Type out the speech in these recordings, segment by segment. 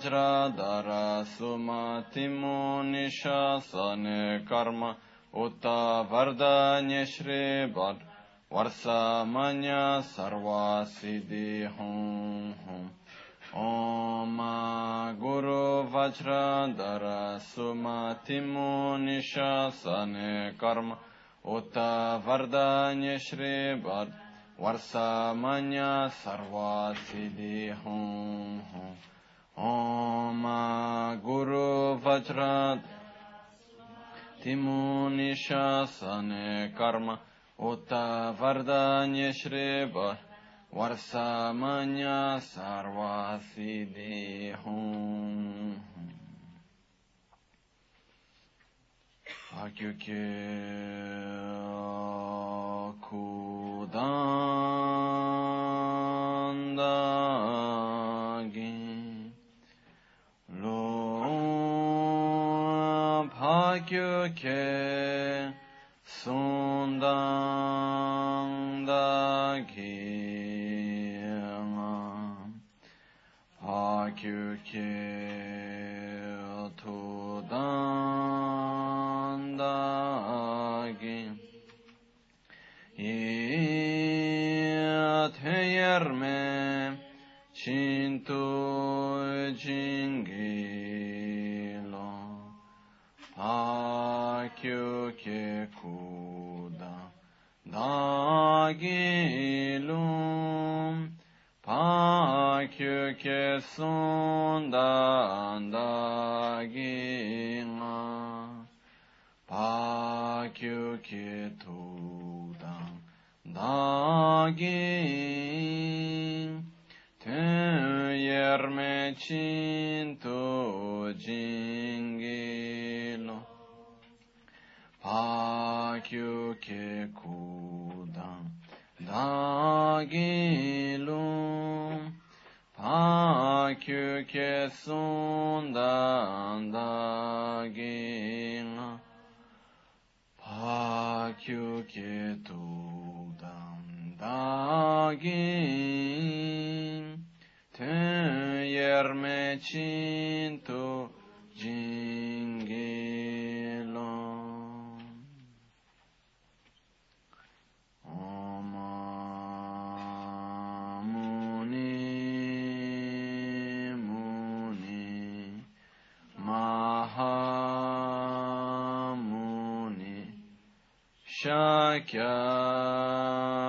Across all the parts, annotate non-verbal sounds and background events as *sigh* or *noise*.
वज्राधर सुमतिमो निशासन कर्म उत वरदान्य श्री वर वर्षमय सर्वासिदि हूँ ॐ गुरु वज्राधर सुमतिमो निशासन कर्म उत वरदान्य श्री वर वर्षमय सर्वासिदि हूँ Guru Vajradhara Timu Nishasane Karma. Uta Vardanya Shri Varsa Varsamanya Sarvasiddhi Hum. Akyuke Kudandagi Pakyuke Sundandagi Pakyuke Tudandagi Iyateyerme Chintu kyu ke kuda da gilum pa kyu ke sun da da gina pa tu yerme çin tu cin Pakyuke Kudam Dagilum Pakyuke Sundandagina Pakyuke Tudam Dagin Teyerme Chintu Jingilo مكان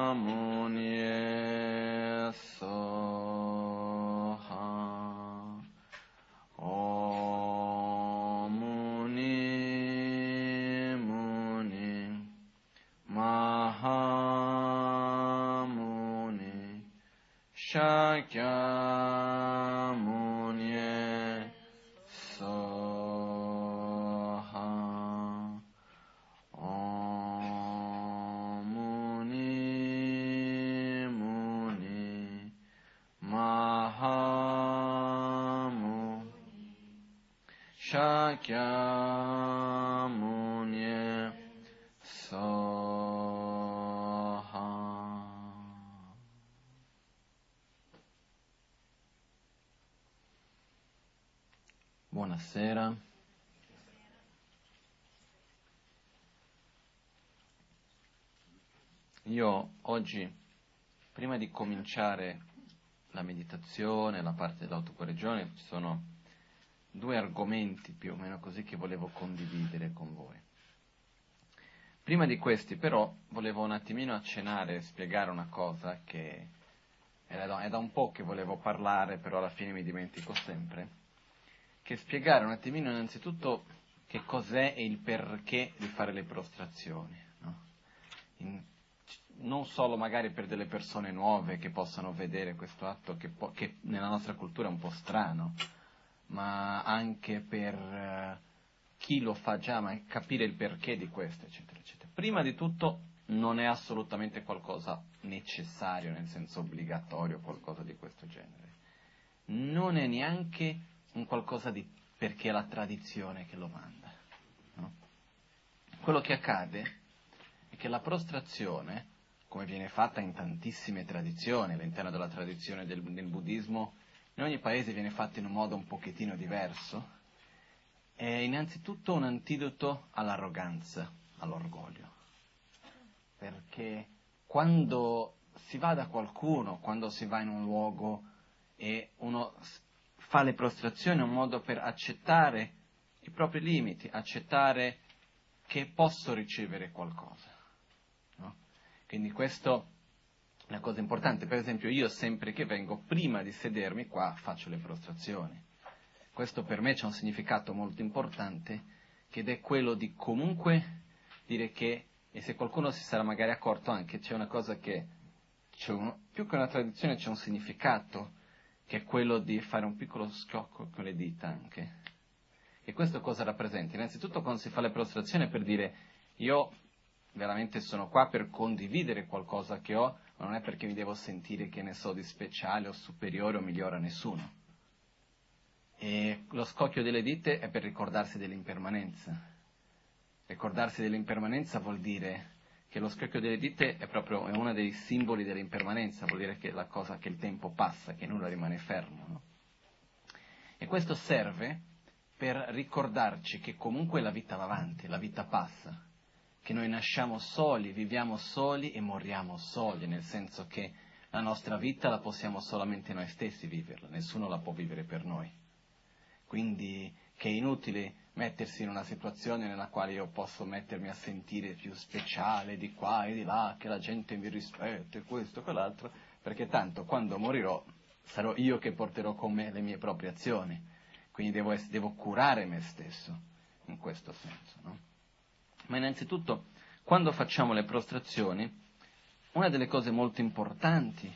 cominciare la meditazione, la parte dell'autocorregione, ci sono due argomenti più o meno così che volevo condividere con voi. Prima di questi però volevo un attimino accennare e spiegare una cosa che è da, è da un po' che volevo parlare, però alla fine mi dimentico sempre, che spiegare un attimino innanzitutto che cos'è e il perché di fare le prostrazioni. Non solo magari per delle persone nuove che possano vedere questo atto che, po- che nella nostra cultura è un po' strano, ma anche per eh, chi lo fa già, ma capire il perché di questo, eccetera, eccetera. Prima di tutto non è assolutamente qualcosa necessario, nel senso obbligatorio, qualcosa di questo genere. Non è neanche un qualcosa di perché è la tradizione che lo manda. No? Quello che accade è che la prostrazione, come viene fatta in tantissime tradizioni, all'interno della tradizione del, del buddismo, in ogni paese viene fatta in un modo un pochettino diverso, è innanzitutto un antidoto all'arroganza, all'orgoglio. Perché quando si va da qualcuno, quando si va in un luogo e uno fa le prostrazioni è un modo per accettare i propri limiti, accettare che posso ricevere qualcosa. Quindi questo è una cosa importante. Per esempio io sempre che vengo, prima di sedermi qua, faccio le prostrazioni. Questo per me c'è un significato molto importante, che è quello di comunque dire che, e se qualcuno si sarà magari accorto anche, c'è una cosa che, uno, più che una tradizione c'è un significato, che è quello di fare un piccolo schiocco con le dita anche. E questo cosa rappresenta? Innanzitutto quando si fa le prostrazioni per dire io veramente sono qua per condividere qualcosa che ho, ma non è perché mi devo sentire che ne so di speciale o superiore o migliore a nessuno. E lo scocchio delle dita è per ricordarsi dell'impermanenza. Ricordarsi dell'impermanenza vuol dire che lo scocchio delle dita è proprio è uno dei simboli dell'impermanenza, vuol dire che la cosa che il tempo passa, che nulla rimane fermo. No? E questo serve per ricordarci che comunque la vita va avanti, la vita passa, che noi nasciamo soli, viviamo soli e moriamo soli, nel senso che la nostra vita la possiamo solamente noi stessi viverla, nessuno la può vivere per noi. Quindi che è inutile mettersi in una situazione nella quale io posso mettermi a sentire più speciale di qua e di là, che la gente mi rispetta e questo e quell'altro, perché tanto quando morirò sarò io che porterò con me le mie proprie azioni, quindi devo, essere, devo curare me stesso in questo senso. No? Ma innanzitutto, quando facciamo le prostrazioni, una delle cose molto importanti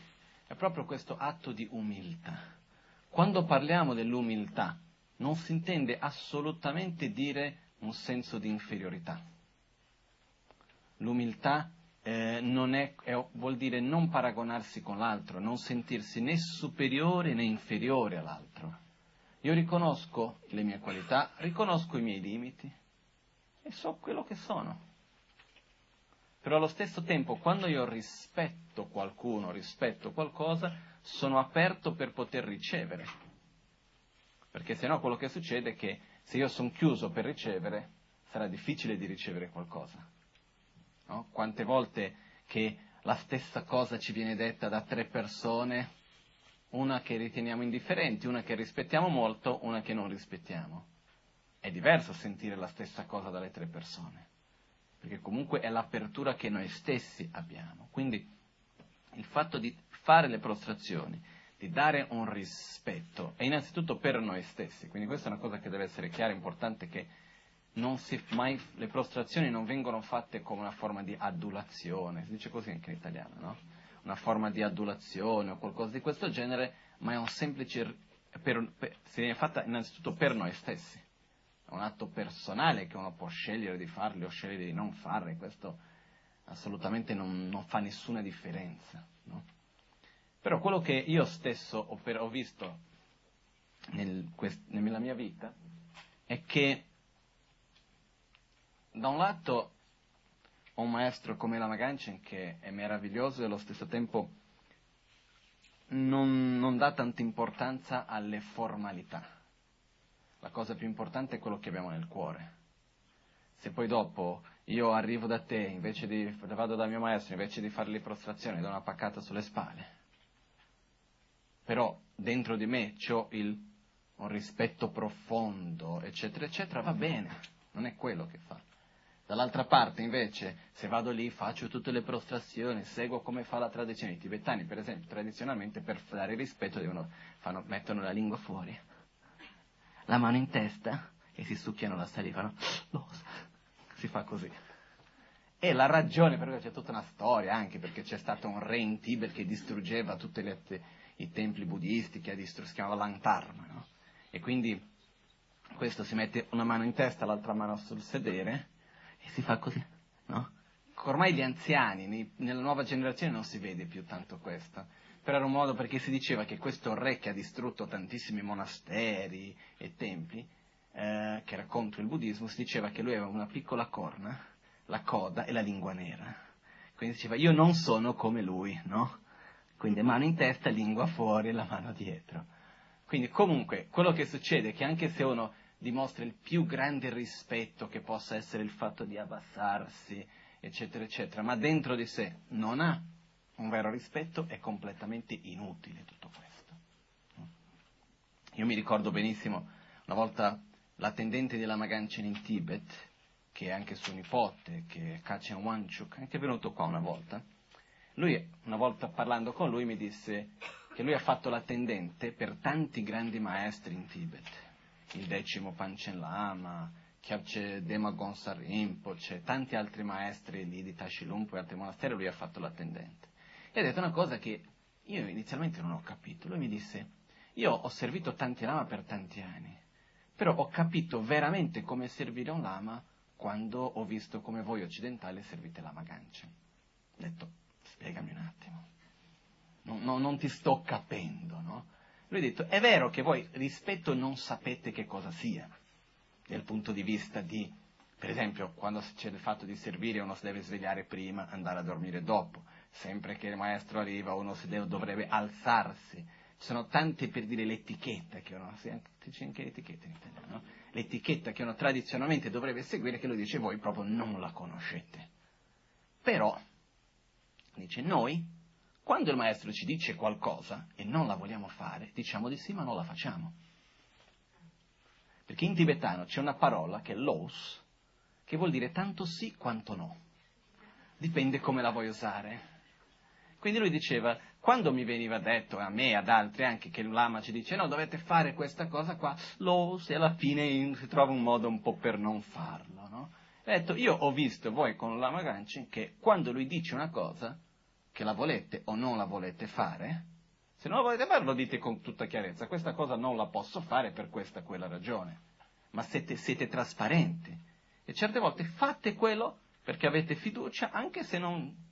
è proprio questo atto di umiltà. Quando parliamo dell'umiltà, non si intende assolutamente dire un senso di inferiorità. L'umiltà eh, è, è, vuol dire non paragonarsi con l'altro, non sentirsi né superiore né inferiore all'altro. Io riconosco le mie qualità, riconosco i miei limiti e so quello che sono. Però allo stesso tempo, quando io rispetto qualcuno, rispetto qualcosa, sono aperto per poter ricevere perché se no quello che succede è che se io sono chiuso per ricevere, sarà difficile di ricevere qualcosa. No? Quante volte che la stessa cosa ci viene detta da tre persone, una che riteniamo indifferenti, una che rispettiamo molto, una che non rispettiamo. È diverso sentire la stessa cosa dalle tre persone, perché comunque è l'apertura che noi stessi abbiamo. Quindi il fatto di fare le prostrazioni, di dare un rispetto, è innanzitutto per noi stessi, quindi questa è una cosa che deve essere chiara, importante che mai, le prostrazioni non vengono fatte come una forma di adulazione, si dice così anche in italiano, no? Una forma di adulazione o qualcosa di questo genere, ma è un semplice, per, per, si viene fatta innanzitutto per noi stessi, un atto personale che uno può scegliere di farli o scegliere di non farli, questo assolutamente non, non fa nessuna differenza, no? Però quello che io stesso ho, per, ho visto nel, quest, nella mia vita è che da un lato ho un maestro come la Maganchen che è meraviglioso e allo stesso tempo non, non dà tanta importanza alle formalità. La cosa più importante è quello che abbiamo nel cuore. Se poi dopo io arrivo da te, invece di, vado dal mio maestro, invece di fare le prostrazioni, do una paccata sulle spalle, però dentro di me ho il, un rispetto profondo, eccetera, eccetera, va bene, non è quello che fa. Dall'altra parte, invece, se vado lì, faccio tutte le prostrazioni, seguo come fa la tradizione. I tibetani, per esempio, tradizionalmente, per dare rispetto, devono, fanno, mettono la lingua fuori, la mano in testa e si succhiano la saliva, no? si fa così. E la ragione per cui c'è tutta una storia, anche perché c'è stato un re in Tibet che distruggeva tutti i templi buddisti, che distru- si chiamava Lantarma, no? E quindi questo si mette una mano in testa, l'altra mano sul sedere e si fa così, no? Ormai gli anziani, nei, nella nuova generazione non si vede più tanto questo, era un modo perché si diceva che questo re che ha distrutto tantissimi monasteri e templi, eh, che era contro il buddismo, si diceva che lui aveva una piccola corna, la coda e la lingua nera. Quindi diceva io non sono come lui, no? Quindi mano in testa, lingua fuori, la mano dietro. Quindi comunque quello che succede è che anche se uno dimostra il più grande rispetto che possa essere il fatto di abbassarsi, eccetera, eccetera, ma dentro di sé non ha un vero rispetto, è completamente inutile tutto questo. Io mi ricordo benissimo una volta l'attendente della Maganchen in Tibet, che è anche suo nipote, che è Kachen Wanchuk, anche venuto qua una volta. Lui, una volta parlando con lui, mi disse che lui ha fatto l'attendente per tanti grandi maestri in Tibet, il decimo Panchen Lama, c'è Dema Gonsa c'è tanti altri maestri lì di Tashilumpo e altri monasteri, lui ha fatto l'attendente. E ha detto una cosa che io inizialmente non ho capito. Lui mi disse, io ho servito tanti lama per tanti anni, però ho capito veramente come servire un lama quando ho visto come voi occidentali servite lama gancia. Ho detto, spiegami un attimo. No, no, non ti sto capendo, no? Lui ha detto, è vero che voi rispetto non sapete che cosa sia, dal punto di vista di, per esempio, quando c'è il fatto di servire uno si deve svegliare prima, andare a dormire dopo, sempre che il maestro arriva uno deve, dovrebbe alzarsi, ci sono tante per dire l'etichetta che uno, c'è anche l'etichetta in italiano, no? l'etichetta che uno tradizionalmente dovrebbe seguire che lui dice voi proprio non la conoscete. Però, dice noi, quando il maestro ci dice qualcosa e non la vogliamo fare, diciamo di sì ma non la facciamo. Perché in tibetano c'è una parola che è los, che vuol dire tanto sì quanto no. Dipende come la vuoi usare. Quindi lui diceva, quando mi veniva detto, a me e ad altri anche, che il lama ci dice no, dovete fare questa cosa qua, los, e alla fine si trova un modo un po' per non farlo, no? Ha detto, io ho visto voi con il lama Ganchen che quando lui dice una cosa, che la volete o non la volete fare, se non la volete fare lo dite con tutta chiarezza, questa cosa non la posso fare per questa o quella ragione, ma siete, siete trasparenti e certe volte fate quello perché avete fiducia anche se non,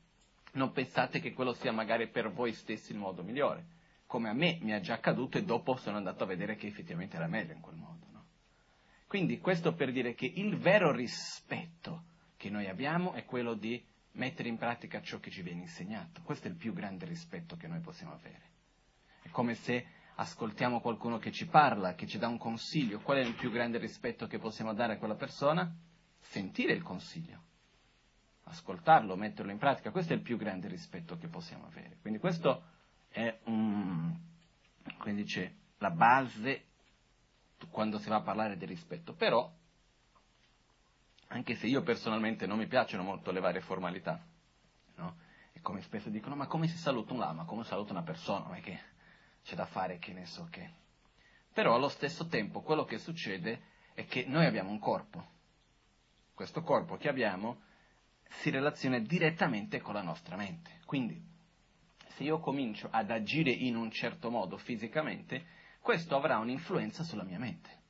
non pensate che quello sia magari per voi stessi il modo migliore, come a me mi è già accaduto e dopo sono andato a vedere che effettivamente era meglio in quel modo. No? Quindi questo per dire che il vero rispetto che noi abbiamo è quello di mettere in pratica ciò che ci viene insegnato. Questo è il più grande rispetto che noi possiamo avere. È come se ascoltiamo qualcuno che ci parla, che ci dà un consiglio. Qual è il più grande rispetto che possiamo dare a quella persona? Sentire il consiglio, ascoltarlo, metterlo in pratica. Questo è il più grande rispetto che possiamo avere. Quindi questo è un, come dice, la base quando si va a parlare di rispetto. Però, anche se io personalmente non mi piacciono molto le varie formalità, no? E come spesso dicono, ma come si saluta un lama, come saluta una persona, è che c'è da fare che ne so che. Però allo stesso tempo quello che succede è che noi abbiamo un corpo. Questo corpo che abbiamo si relaziona direttamente con la nostra mente. Quindi, se io comincio ad agire in un certo modo fisicamente, questo avrà un'influenza sulla mia mente.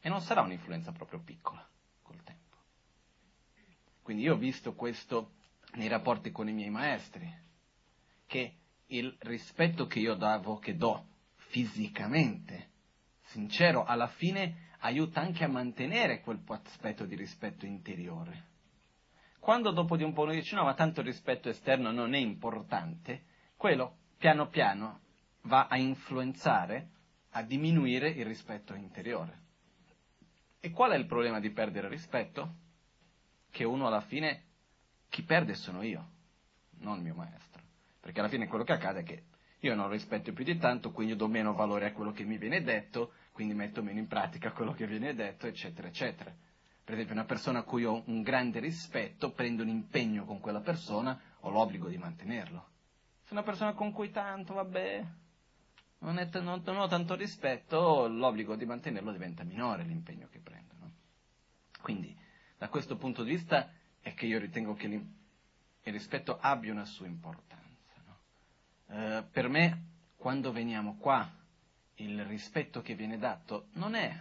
E non sarà un'influenza proprio piccola col tempo. Quindi io ho visto questo nei rapporti con i miei maestri, che il rispetto che io davo, che do fisicamente, sincero, alla fine aiuta anche a mantenere quel aspetto di rispetto interiore. Quando dopo di un po' uno dice no, ma tanto il rispetto esterno non è importante, quello piano piano va a influenzare, a diminuire il rispetto interiore. E qual è il problema di perdere rispetto? Che uno alla fine, chi perde sono io, non il mio maestro. Perché alla fine quello che accade è che io non rispetto più di tanto, quindi do meno valore a quello che mi viene detto, quindi metto meno in pratica quello che viene detto, eccetera, eccetera. Per esempio, una persona a cui ho un grande rispetto, prendo un impegno con quella persona, ho l'obbligo di mantenerlo. Se una persona con cui tanto, vabbè, non, è, non, non ho tanto rispetto, l'obbligo di mantenerlo diventa minore l'impegno che prendo. No? Quindi, da questo punto di vista, è che io ritengo che il rispetto abbia una sua importanza. No? Eh, per me, quando veniamo qua, il rispetto che viene dato non è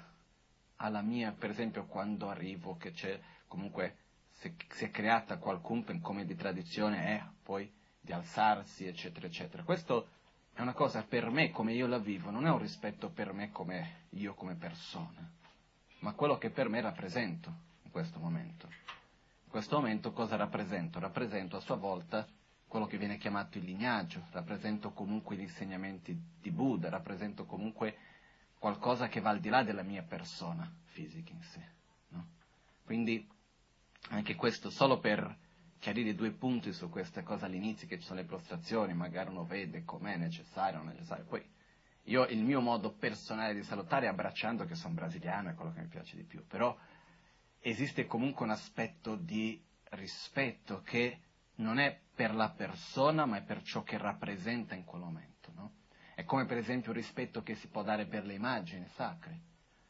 alla mia, per esempio, quando arrivo, che c'è comunque, si, è creata qualcuno come di tradizione, è poi di alzarsi, eccetera, eccetera. Questo è una cosa per me come io la vivo, non è un rispetto per me come io come persona, ma quello che per me rappresento in questo momento. In questo momento cosa rappresento? Rappresento a sua volta quello che viene chiamato il lignaggio, rappresento comunque gli insegnamenti di Buddha, rappresento comunque qualcosa che va al di là della mia persona fisica in sé. No? Quindi anche questo solo per chiarire due punti su questa cosa all'inizio, che ci sono le prostrazioni, magari uno vede com'è necessario o non necessario. Poi io il mio modo personale di salutare è abbracciando che sono brasiliano, è quello che mi piace di più, però esiste comunque un aspetto di rispetto che non è per la persona, ma è per ciò che rappresenta in quel momento. È come per esempio il rispetto che si può dare per le immagini sacre.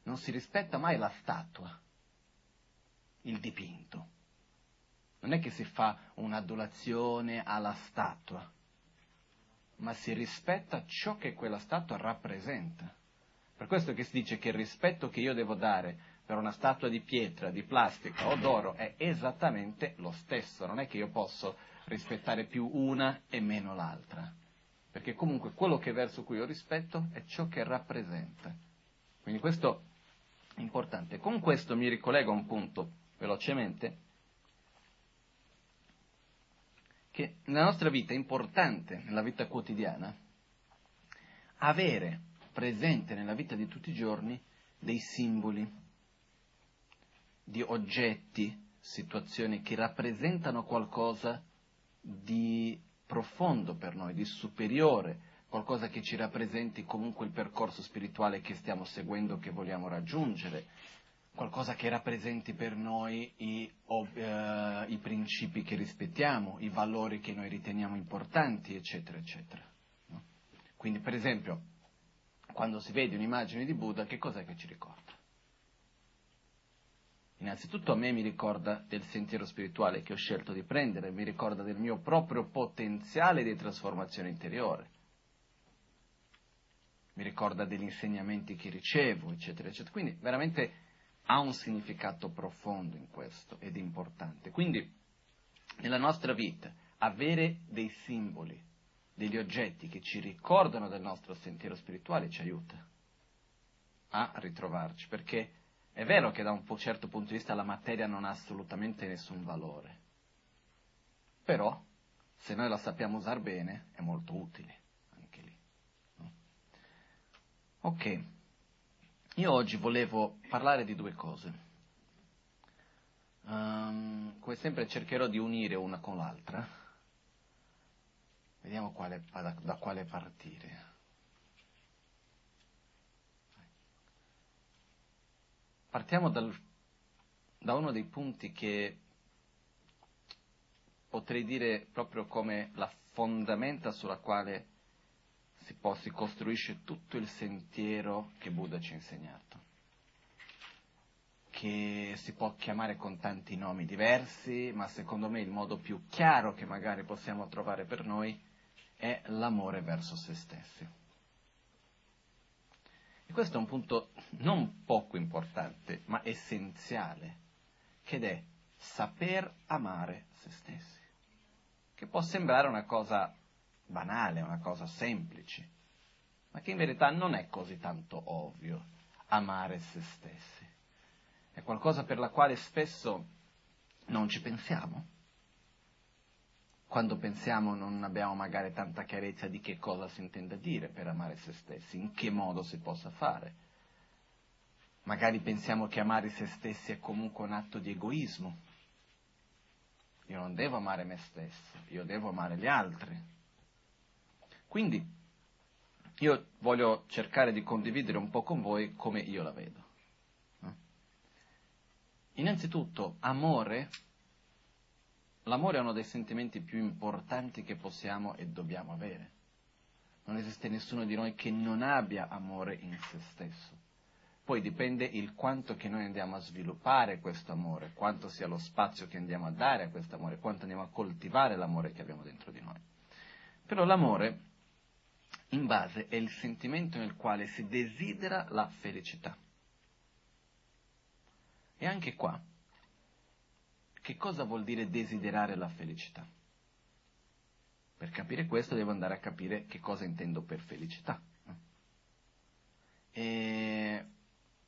Non si rispetta mai la statua, il dipinto non è che si fa un'adulazione alla statua, ma si rispetta ciò che quella statua rappresenta. Per questo che si dice che il rispetto che io devo dare per una statua di pietra, di plastica o d'oro è esattamente lo stesso, non è che io posso rispettare più una e meno l'altra, perché comunque quello che verso cui io rispetto è ciò che rappresenta. Quindi questo è importante. Con questo mi ricollego a un punto velocemente che nella nostra vita è importante, nella vita quotidiana, avere presente nella vita di tutti i giorni dei simboli, di oggetti, situazioni che rappresentano qualcosa di profondo per noi, di superiore, qualcosa che ci rappresenti comunque il percorso spirituale che stiamo seguendo, che vogliamo raggiungere, qualcosa che rappresenti per noi i, uh, i, principi che rispettiamo, i valori che noi riteniamo importanti, eccetera, eccetera. No? Quindi, per esempio, quando si vede un'immagine di Buddha, che cos'è che ci ricorda? Innanzitutto a me mi ricorda del sentiero spirituale che ho scelto di prendere, mi ricorda del mio proprio potenziale di trasformazione interiore, mi ricorda degli insegnamenti che ricevo, eccetera, eccetera. Quindi veramente ha un significato profondo in questo ed importante. Quindi nella nostra vita avere dei simboli, degli oggetti che ci ricordano del nostro sentiero spirituale ci aiuta a ritrovarci, perché è vero che da un certo punto di vista la materia non ha assolutamente nessun valore, però se noi la sappiamo usare bene è molto utile anche lì. No? Ok. Io oggi volevo parlare di due cose. Um, come sempre cercherò di unire una con l'altra. Vediamo quale, da, da quale partire. Partiamo dal, da uno dei punti che potrei dire proprio come la fondamenta sulla quale si, può, si costruisce tutto il sentiero che Buddha ci ha insegnato, che si può chiamare con tanti nomi diversi, ma secondo me il modo più chiaro che magari possiamo trovare per noi è l'amore verso se stessi. E questo è un punto non poco importante, ma essenziale, ed è saper amare se stessi, che può sembrare una cosa banale, una cosa semplice, ma che in verità non è così tanto ovvio amare se stessi. È qualcosa per la quale spesso non ci pensiamo. Quando pensiamo non abbiamo magari tanta chiarezza di che cosa si intende dire per amare se stessi, in che modo si possa fare. Magari pensiamo che amare se stessi è comunque un atto di egoismo. Io non devo amare me stesso, io devo amare gli altri. Quindi io voglio cercare di condividere un po' con voi come io la vedo. Innanzitutto, amore, l'amore è uno dei sentimenti più importanti che possiamo e dobbiamo avere. Non esiste nessuno di noi che non abbia amore in se stesso. poi dipende il quanto che noi andiamo a sviluppare questo amore, quanto sia lo spazio che andiamo a dare a questo amore, quanto andiamo a coltivare l'amore che abbiamo dentro di noi. Però l'amore, in base, è il sentimento nel quale si desidera la felicità. E anche qua, che cosa vuol dire desiderare la felicità? Per capire questo devo andare a capire che cosa intendo per felicità. E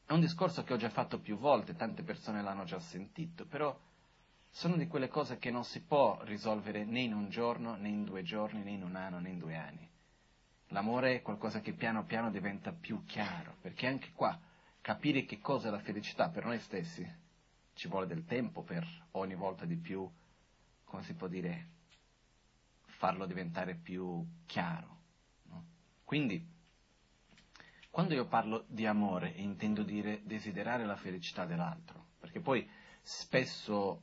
è un discorso che ho già fatto più volte, tante persone l'hanno già sentito, però sono di quelle cose che non si può risolvere né in un giorno, né in due giorni, né in un anno, né in due anni. L'amore è qualcosa che piano piano diventa più chiaro, perché anche qua capire che cosa è la felicità per noi stessi ci vuole del tempo per ogni volta di più, come si può dire, farlo diventare più chiaro. No? Quindi quando io parlo di amore intendo dire desiderare la felicità dell'altro, perché poi spesso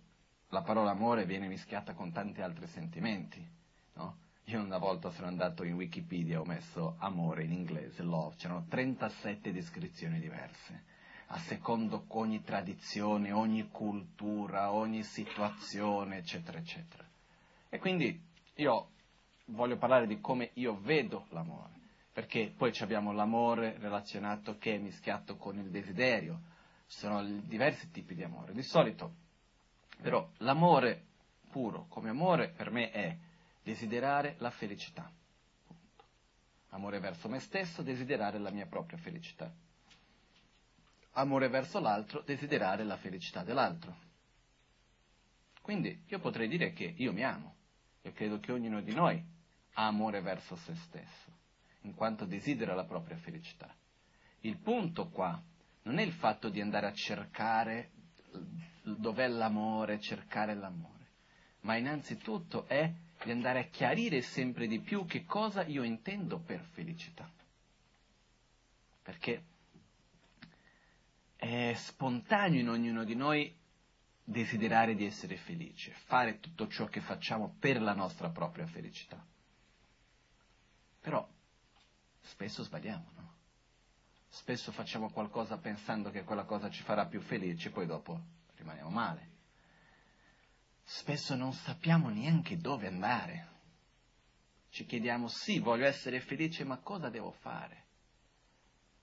la parola amore viene mischiata con tanti altri sentimenti, no? Io una volta sono andato in Wikipedia, ho messo amore in inglese, love, c'erano 37 descrizioni diverse, a secondo ogni tradizione, ogni cultura, ogni situazione, eccetera, eccetera. E quindi io voglio parlare di come io vedo l'amore perché poi abbiamo l'amore relazionato che è mischiato con il desiderio, sono diversi tipi di amore. Di solito, però, l'amore puro come amore per me è desiderare la felicità. Amore verso me stesso, desiderare la mia propria felicità. Amore verso l'altro, desiderare la felicità dell'altro. Quindi io potrei dire che io mi amo, io credo che ognuno di noi ha amore verso se stesso in quanto desidera la propria felicità. Il punto qua non è il fatto di andare a cercare dov'è l'amore, cercare l'amore, ma innanzitutto è di andare a chiarire sempre di più che cosa io intendo per felicità. Perché è spontaneo in ognuno di noi desiderare di essere felice, fare tutto ciò che facciamo per la nostra propria felicità. Però spesso sbagliamo, no? Spesso facciamo qualcosa pensando che quella cosa ci farà più felici, poi dopo rimaniamo male. Spesso non sappiamo neanche dove andare. Ci chiediamo, sì, voglio essere felice, ma cosa devo fare?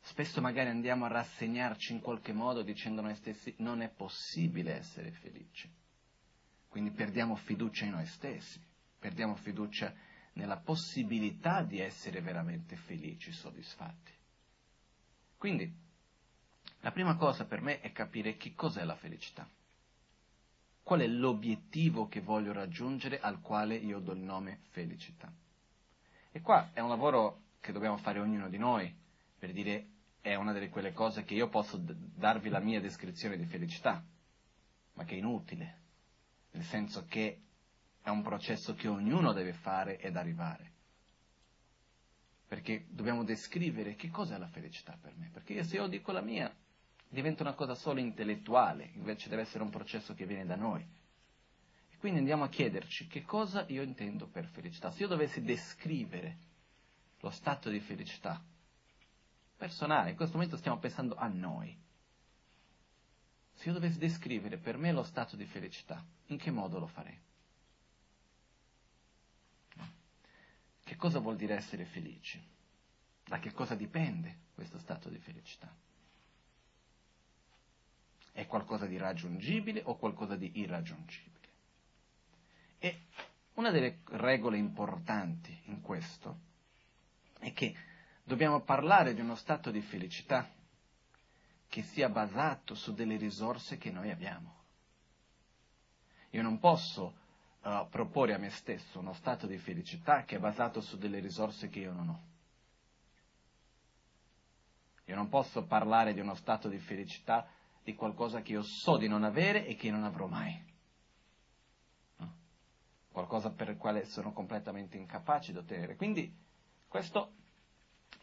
Spesso magari andiamo a rassegnarci in qualche modo dicendo noi stessi, non è possibile essere felici. Quindi perdiamo fiducia in noi stessi, perdiamo fiducia nella possibilità di essere veramente felici, soddisfatti. Quindi, la prima cosa per me è capire che cos'è la felicità. Qual è l'obiettivo che voglio raggiungere al quale io do il nome felicità. E qua è un lavoro che dobbiamo fare ognuno di noi, per dire è una delle quelle cose che io posso darvi la mia descrizione di felicità, ma che è inutile, nel senso che è un processo che ognuno deve fare ed arrivare. Perché dobbiamo descrivere che cosa è la felicità per me. Perché se io dico la mia, diventa una cosa solo intellettuale, invece deve essere un processo che viene da noi. E quindi andiamo a chiederci che cosa io intendo per felicità. Se io dovessi descrivere lo stato di felicità personale, in questo momento stiamo pensando a noi. Se io dovessi descrivere per me lo stato di felicità, in che modo lo farei? Che cosa vuol dire essere felici? Da che cosa dipende questo stato di felicità? È qualcosa di raggiungibile o qualcosa di irraggiungibile? E una delle regole importanti in questo è che dobbiamo parlare di uno stato di felicità che sia basato su delle risorse che noi abbiamo. Io non posso uh, proporre a me stesso uno stato di felicità che è basato su delle risorse che io non ho. Io non posso parlare di uno stato di felicità di qualcosa che io so di non avere e che non avrò mai. No? Qualcosa per il quale sono completamente incapace di ottenere. Quindi questo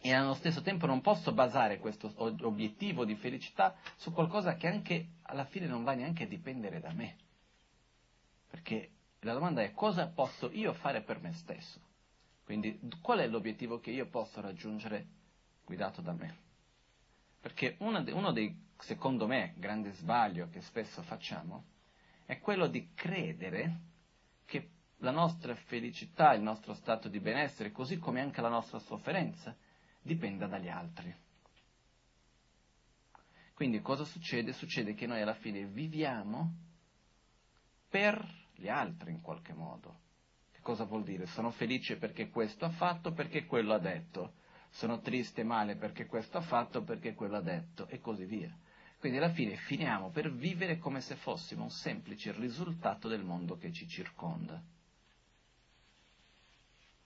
e allo stesso tempo non posso basare questo obiettivo di felicità su qualcosa che anche alla fine non va neanche a dipendere da me. Perché la domanda è cosa posso io fare per me stesso? Quindi qual è l'obiettivo che io posso raggiungere guidato da me? Perché uno, de, uno dei, secondo me, grandi sbaglio che spesso facciamo è quello di credere che la nostra felicità, il nostro stato di benessere, così come anche la nostra sofferenza, dipenda dagli altri. Quindi cosa succede? Succede che noi alla fine viviamo per gli altri in qualche modo. Che cosa vuol dire? Sono felice perché questo ha fatto, perché quello ha detto. Sono triste e male perché questo ha fatto, perché quello ha detto, e così via. Quindi alla fine finiamo per vivere come se fossimo un semplice risultato del mondo che ci circonda.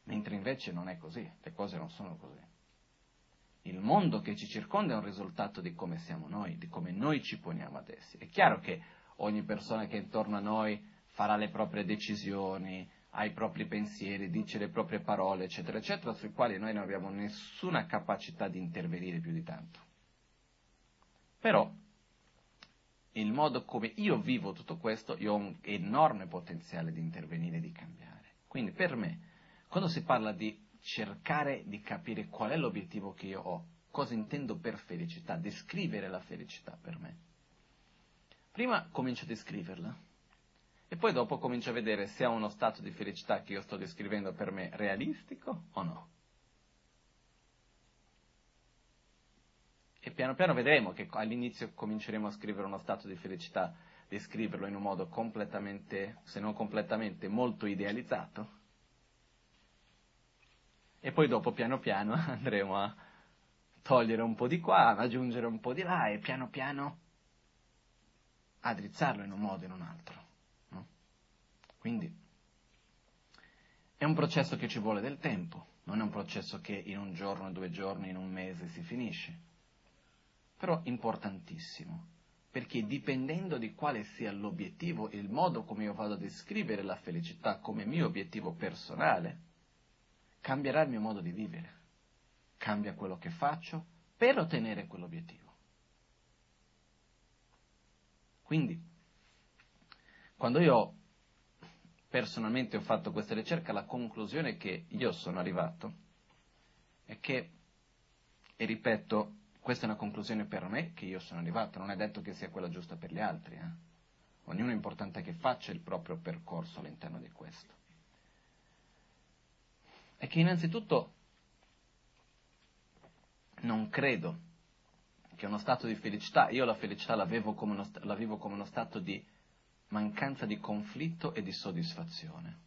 Mentre invece non è così, le cose non sono così. Il mondo che ci circonda è un risultato di come siamo noi, di come noi ci poniamo ad essi. È chiaro che ogni persona che è intorno a noi farà le proprie decisioni, ha i propri pensieri, dice le proprie parole, eccetera, eccetera, sui quali noi non abbiamo nessuna capacità di intervenire più di tanto. Però il modo come io vivo tutto questo, io ho un enorme potenziale di intervenire e di cambiare. Quindi per me, quando si parla di cercare di capire qual è l'obiettivo che io ho, cosa intendo per felicità, descrivere la felicità per me, prima comincio a descriverla e poi dopo comincio a vedere se è uno stato di felicità che io sto descrivendo per me realistico o no. E piano piano vedremo che all'inizio cominceremo a scrivere uno stato di felicità, descriverlo in un modo completamente, se non completamente, molto idealizzato. E poi dopo piano piano *laughs* andremo a togliere un po' di qua, aggiungere un po' di là e piano piano a drizzarlo in un modo o in un altro. No? Quindi è un processo che ci vuole del tempo, non è un processo che in un giorno, due giorni, in un mese si finisce però importantissimo, perché dipendendo di quale sia l'obiettivo, il modo come io vado a descrivere la felicità come mio obiettivo personale, cambierà il mio modo di vivere, cambia quello che faccio per ottenere quell'obiettivo. Quindi, quando io personalmente ho fatto questa ricerca, la conclusione che io sono arrivato è che, e ripeto, questa è una conclusione per me che io sono arrivato, non è detto che sia quella giusta per gli altri. Eh? Ognuno è importante che faccia il proprio percorso all'interno di questo. È che innanzitutto non credo che uno stato di felicità, io la felicità la vivo come uno, la vivo come uno stato di mancanza di conflitto e di soddisfazione,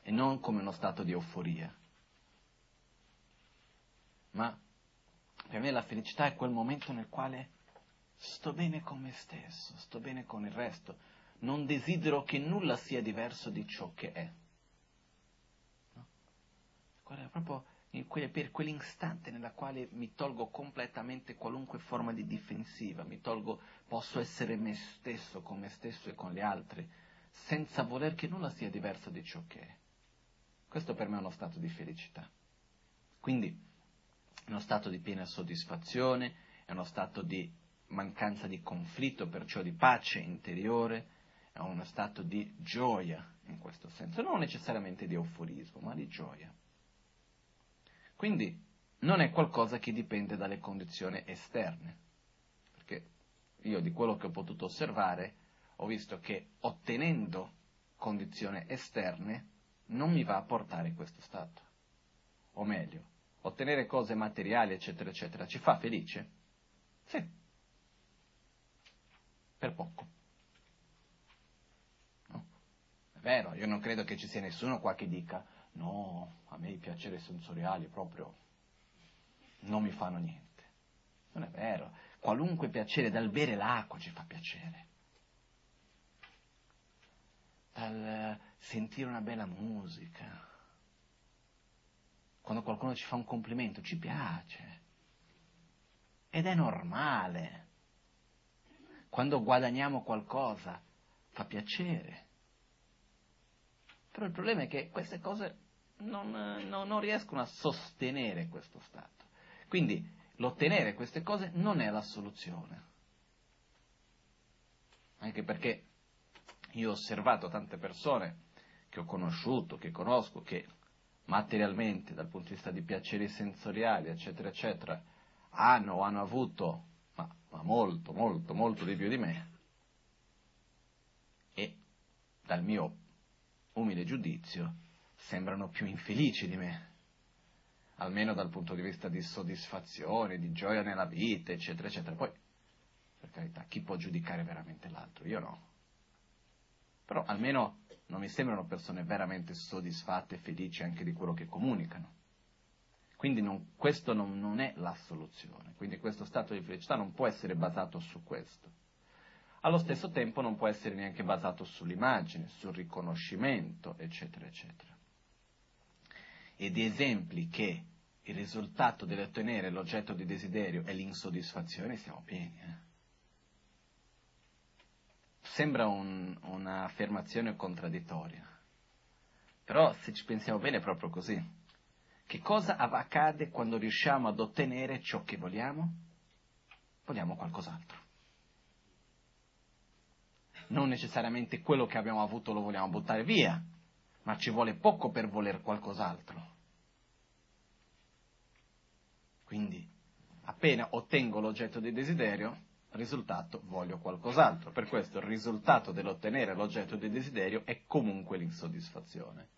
e non come uno stato di euforia. Ma per me la felicità è quel momento nel quale sto bene con me stesso, sto bene con il resto, non desidero che nulla sia diverso di ciò che è. Guarda, proprio per quell'istante nella quale mi tolgo completamente qualunque forma di difensiva, mi tolgo, posso essere me stesso con me stesso e con gli altri, senza voler che nulla sia diverso di ciò che è. Questo per me è uno stato di felicità. Quindi, è uno stato di piena soddisfazione, è uno stato di mancanza di conflitto, perciò di pace interiore, è uno stato di gioia in questo senso, non necessariamente di euforismo, ma di gioia. Quindi non è qualcosa che dipende dalle condizioni esterne, perché io di quello che ho potuto osservare ho visto che ottenendo condizioni esterne non mi va a portare questo stato, o meglio, ottenere cose materiali, eccetera, eccetera, ci fa felice? Sì. Per poco. No? È vero, io non credo che ci sia nessuno qua che dica no, a me i piaceri sensoriali proprio non mi fanno niente. Non è vero. Qualunque piacere, dal bere l'acqua ci fa piacere. Dal sentire una bella musica quando qualcuno ci fa un complimento, ci piace. Ed è normale. Quando guadagniamo qualcosa, fa piacere. Però il problema è che queste cose non, non, non riescono a sostenere questo stato. Quindi l'ottenere queste cose non è la soluzione. Anche perché io ho osservato tante persone che ho conosciuto, che conosco, che materialmente, dal punto di vista di piaceri sensoriali, eccetera, eccetera, hanno o hanno avuto molto, molto, molto di più di me e dal mio umile giudizio sembrano più infelici di me, almeno dal punto di vista di soddisfazione, di gioia nella vita, eccetera, eccetera. Poi, per carità, chi può giudicare veramente l'altro? Io no. Però almeno non mi sembrano persone veramente soddisfatte e felici anche di quello che comunicano. Quindi non, questo non, non è la soluzione, quindi questo stato di felicità non può essere basato su questo. Allo stesso tempo non può essere neanche basato sull'immagine, sul riconoscimento, eccetera, eccetera. E di esempi che il risultato dell'ottenere l'oggetto di desiderio è l'insoddisfazione siamo pieni. Eh? Sembra un, un'affermazione contraddittoria, però se ci pensiamo bene è proprio così. Che cosa accade quando riusciamo ad ottenere ciò che vogliamo? Vogliamo qualcos'altro. Non necessariamente quello che abbiamo avuto lo vogliamo buttare via, ma ci vuole poco per voler qualcos'altro. Quindi, appena ottengo l'oggetto di desiderio, risultato voglio qualcos'altro. Per questo il risultato dell'ottenere l'oggetto di desiderio è comunque l'insoddisfazione.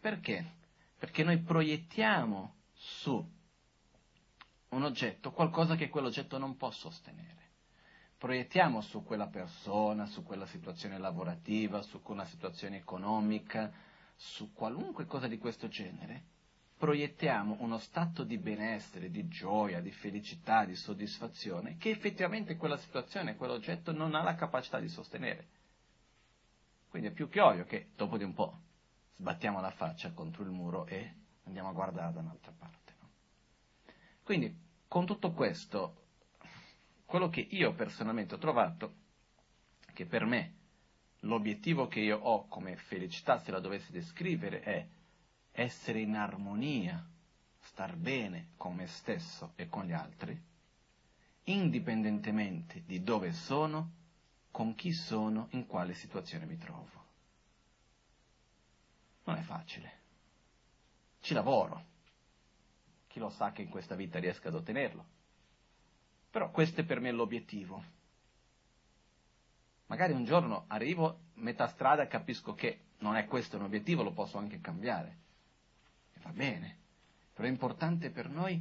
Perché? perché noi proiettiamo su un oggetto qualcosa che quell'oggetto non può sostenere. Proiettiamo su quella persona, su quella situazione lavorativa, su una situazione economica, su qualunque cosa di questo genere, proiettiamo uno stato di benessere, di gioia, di felicità, di soddisfazione che effettivamente quella situazione, quell'oggetto non ha la capacità di sostenere. Quindi è più che ovvio che dopo di un po' sbattiamo la faccia contro il muro e andiamo a guardare da un'altra parte. No? Quindi, con tutto questo, quello che io personalmente ho trovato, che per me l'obiettivo che io ho come felicità, se la dovessi descrivere, è essere in armonia, star bene con me stesso e con gli altri, indipendentemente di dove sono, con chi sono, in quale situazione mi trovo. Non è facile. Ci lavoro. Chi lo sa che in questa vita riesca ad ottenerlo. Però questo è per me l'obiettivo. Magari un giorno arrivo metà strada e capisco che non è questo un obiettivo, lo posso anche cambiare. E va bene. Però è importante per noi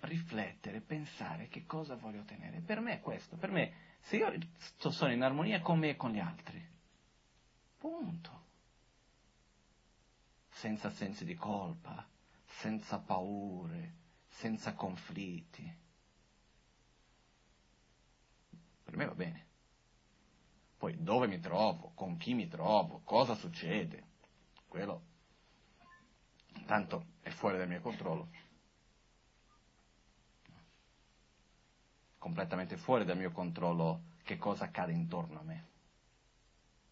riflettere, pensare che cosa voglio ottenere. Per me è questo. Per me, se io sono in armonia con me e con gli altri, punto senza sensi di colpa, senza paure, senza conflitti. Per me va bene. Poi dove mi trovo, con chi mi trovo, cosa succede, quello tanto è fuori dal mio controllo. Completamente fuori dal mio controllo che cosa accade intorno a me.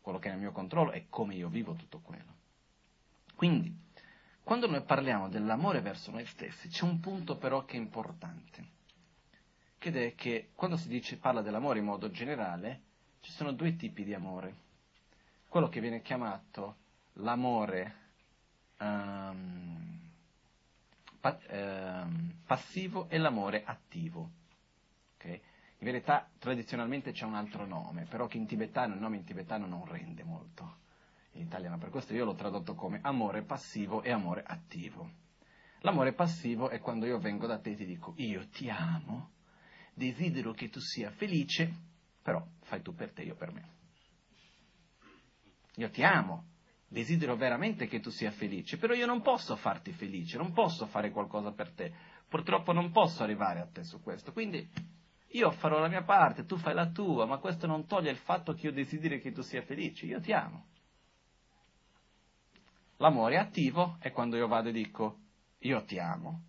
Quello che è nel mio controllo è come io vivo tutto quello. Quindi, quando noi parliamo dell'amore verso noi stessi, c'è un punto però che è importante, che è che quando si dice, parla dell'amore in modo generale, ci sono due tipi di amore. Quello che viene chiamato l'amore um, pa- um, passivo e l'amore attivo. Okay? In verità tradizionalmente c'è un altro nome, però che in tibetano il nome in tibetano non rende molto in italiano, per questo io l'ho tradotto come amore passivo e amore attivo. L'amore passivo è quando io vengo da te e ti dico io ti amo, desidero che tu sia felice, però fai tu per te, io per me. Io ti amo, desidero veramente che tu sia felice, però io non posso farti felice, non posso fare qualcosa per te, purtroppo non posso arrivare a te su questo, quindi io farò la mia parte, tu fai la tua, ma questo non toglie il fatto che io desideri che tu sia felice, io ti amo. L'amore attivo è quando io vado e dico io ti amo,